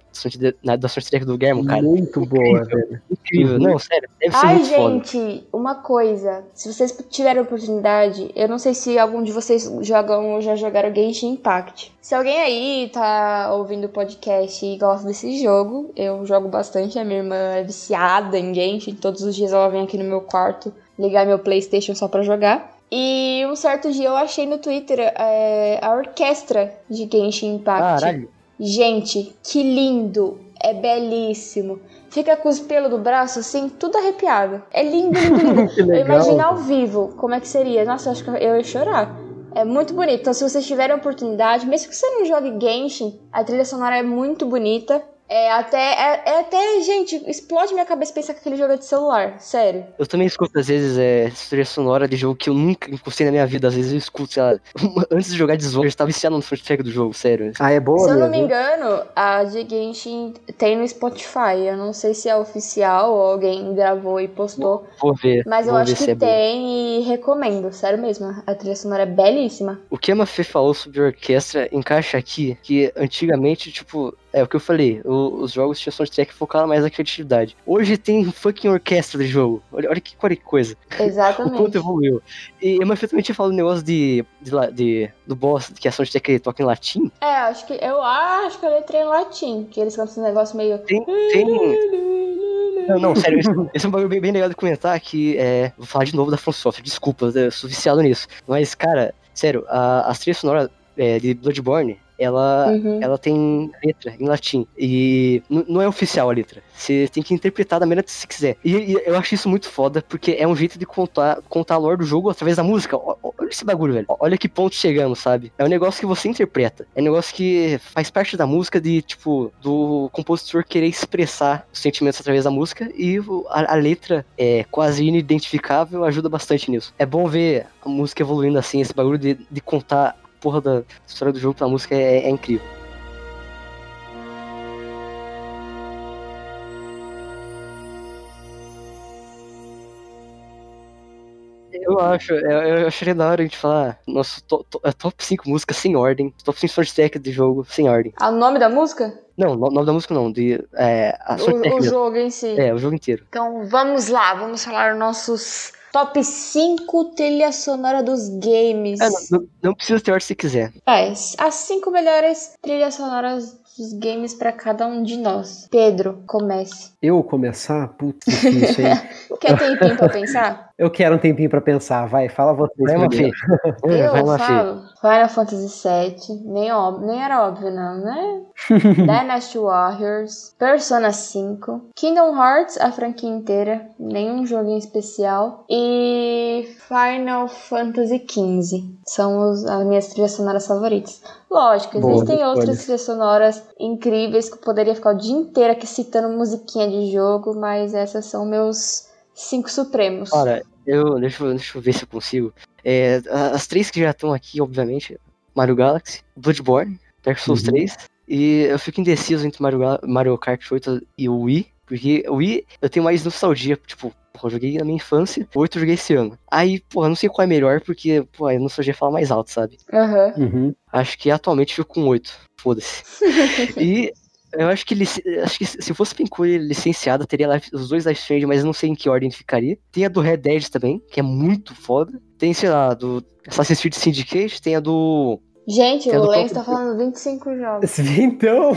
na- da soundtrack do Guilherme, cara. Muito boa, velho. Incrível. Não, sério. Deve ser Ai, muito foda. gente, uma coisa. Se vocês tiverem oportunidade, eu não sei se algum de vocês jogam ou já jogaram Genshin Impact. Se alguém aí tá ouvindo o podcast e gosta desse jogo, eu jogo bastante. A minha irmã é viciada em Genshin. Todos os dias ela vem aqui no meu quarto ligar meu PlayStation só pra jogar. E um certo dia eu achei no Twitter é, a orquestra de Genshin Impact. Caralho. Gente, que lindo! É belíssimo. Fica com os pelos do braço assim, tudo arrepiado. É lindo, lindo, lindo. Eu imagino ao vivo como é que seria. Nossa, eu acho que eu ia chorar. É muito bonito. Então, se vocês tiverem oportunidade, mesmo que você não jogue Genshin, a trilha sonora é muito bonita. É até, é, é até, gente, explode minha cabeça pensar que aquele jogo é de celular. Sério. Eu também escuto, às vezes, é, trilha sonora de jogo que eu nunca encostei na minha vida. Às vezes eu escuto, sei lá, antes de jogar Dishonored, eu estava viciado no soundtrack do jogo, sério. Ah, é boa Se eu não me engano, a de Genshin tem no Spotify. Eu não sei se é oficial ou alguém gravou e postou. Vou ver. Mas eu vou acho que é tem e recomendo, sério mesmo. A trilha sonora é belíssima. O que a Mafê falou sobre orquestra encaixa aqui, que antigamente, tipo, é o que eu falei, o- os jogos tinham soundtrack focado mais na criatividade. Hoje tem fucking orquestra de jogo. Olha, olha que, coisa. O quanto Exatamente. evoluiu. E também tinha falado um negócio de, de, de- do boss, que a soundtrack toca em latim. É, acho que eu acho que eu letrei em latim, que eles cantam esse negócio meio. Tem. tem... Não, não, sério, esse é um bagulho bem, bem legal de comentar que é. Vou falar de novo da From Software, desculpa, eu sou viciado nisso. Mas, cara, sério, a, as trilhas sonoras é, de Bloodborne, ela, Uhum. ela tem letra em latim. E não é oficial a letra. Você tem que interpretar da maneira que você quiser. E, e eu acho isso muito foda, porque é um jeito de contar, contar a lore do jogo através da música. Olha esse bagulho, velho. Olha que ponto chegamos, sabe? É um negócio que você interpreta. É um negócio que faz parte da música de, tipo, do compositor querer expressar os sentimentos através da música. E a, a letra é quase inidentificável, ajuda bastante nisso. É bom ver a música evoluindo assim, esse bagulho de, de contar porra da história do jogo pela música é- é incrível. Eu acho, eu, eu acharia da hora a gente falar nosso to, to- é top 5 músicas sem ordem, top 5 soundtrack de jogo sem ordem. Ah, o nome da música? Não, o nome da música não, de. É, a o, o jogo em si. É, o jogo inteiro. Então vamos lá, vamos falar nossos top 5 trilha sonora dos games. É, não, não, não, precisa ter ordem se quiser. É, as 5 melhores trilhas sonoras dos games para cada um de nós. Pedro, comece. Eu começar? Putz, difícil, hein? Quer tempinho pra pensar? Eu quero um tempinho pra pensar, vai, fala vocês vai, primeiro. Eu vai, falo Final Fantasy VII, nem, óbvio, nem era óbvio não, né? Dynasty Warriors, Persona 5, Kingdom Hearts, a franquia inteira, nenhum joguinho especial, e Final Fantasy XV. São os, as minhas trilhas sonoras favoritas. Lógico, existem Boa, outras trilhas sonoras incríveis que eu poderia ficar o dia inteiro aqui citando musiquinha de jogo, mas essas são meus cinco supremos. Olha, eu deixa, eu, deixa eu ver se eu consigo. É, as três que já estão aqui, obviamente, Mario Galaxy, Bloodborne, Dark Souls uhum. 3, e eu fico indeciso entre Mario, Mario Kart 8 e o Wii, porque o Wii eu tenho mais nostalgia, tipo, porra, eu joguei na minha infância, o 8 eu joguei esse ano. Aí, porra, não sei qual é melhor, porque, pô, a nostalgia fala mais alto, sabe? Uhum. Uhum. Acho que atualmente fico com 8, foda-se. e eu acho que acho que se fosse Pincure licenciada, teria os dois Life Strange, mas eu não sei em que ordem ficaria. Tem a do Red Dead também, que é muito foda. Tem, sei lá, do Assassin's Creed Syndicate, tem a do Gente, o Lens tá falando 25 jogos. Então.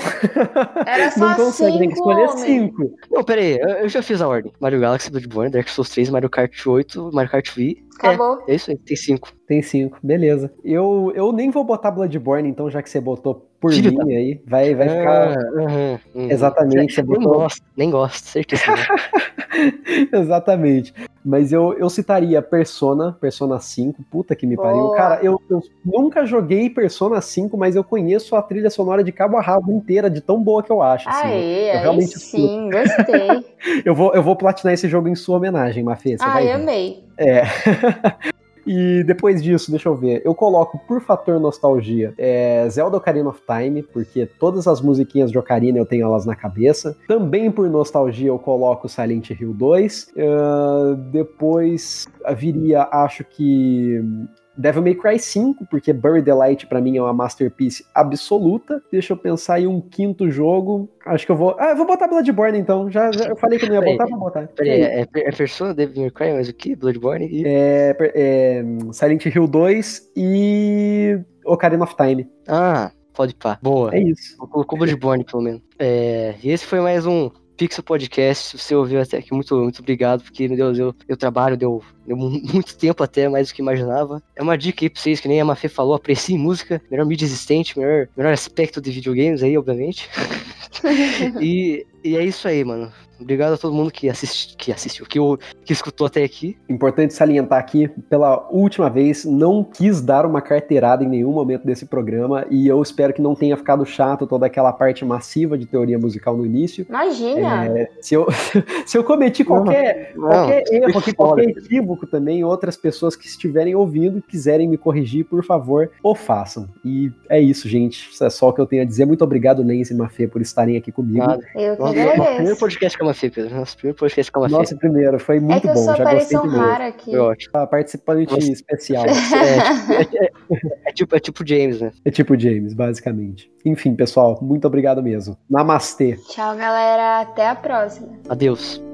Era só não consegue, tem que escolher 5. Não, pera aí, eu já fiz a ordem: Mario Galaxy, Bloodborne, Dark Souls 3, Mario Kart 8, Mario Kart Wii. Acabou. É, é isso aí, tem 5. Tem 5, beleza. Eu, eu nem vou botar Bloodborne, então, já que você botou por Filho mim aí, vai, vai ficar. Uhum, uhum. Exatamente. Você botou... Nem gosto, nem gosto, certeza. Exatamente. Mas eu, eu citaria Persona, Persona 5, puta que me Boa. pariu. Cara, eu, eu, nunca joguei Persona 5, mas eu conheço a trilha sonora de cabo a rabo inteira, de tão boa que eu acho. Assim. Aê, eu realmente sim, gostei. eu, vou, eu vou platinar esse jogo em sua homenagem, Mafê. Ah, vai amei. É. E depois disso, deixa eu ver, eu coloco por fator nostalgia é, Zelda Ocarina of Time, porque todas as musiquinhas de Ocarina eu tenho elas na cabeça. Também por nostalgia eu coloco Silent Hill 2. Uh, depois viria, acho que Devil May Cry 5, porque Buried the Light pra mim é uma masterpiece absoluta. Deixa eu pensar em um quinto jogo. Acho que eu vou. Ah, eu vou botar Bloodborne então. Já, já eu falei que não ia botar, vou botar. Peraí, é, é Persona, Devil May Cry, mas o que? Bloodborne e. É, é, Silent Hill 2 e Ocarina of Time. Ah, pode pá. Boa. É isso. Colocou Bloodborne, pelo menos. É, e esse foi mais um Pixel Podcast. Se você ouviu até aqui, muito, muito obrigado, porque, meu Deus, eu, eu trabalho, deu, deu muito tempo até, mais do que imaginava. É uma dica aí pra vocês, que nem a Mafê falou, apreciem música, melhor mídia existente, melhor, melhor aspecto de videogames aí, obviamente. e, e é isso aí, mano. Obrigado a todo mundo que, assisti, que assistiu, que, que escutou até aqui. Importante salientar aqui, pela última vez, não quis dar uma carteirada em nenhum momento desse programa e eu espero que não tenha ficado chato toda aquela parte massiva de teoria musical no início. Imagina! É, se, eu, se eu cometi qualquer, não, qualquer não, erro aqui, qualquer equívoco também, outras pessoas que estiverem ouvindo quiserem me corrigir, por favor, o façam. E é isso, gente. Isso é só o que eu tenho a dizer. Muito obrigado, Lenz e Mafê, por estarem aqui comigo. Nada. Eu que agradeço. Primeiro podcast que eu Fê, Pedro. Nosso primeiro podcast com a Nosso primeiro, foi muito é que bom. Já gostei rara aqui. Foi ótimo. A participante Nossa. especial. É, tipo, é, é, é, tipo, é tipo James, né? É tipo James, basicamente. Enfim, pessoal, muito obrigado mesmo. Namastê. Tchau, galera. Até a próxima. Adeus.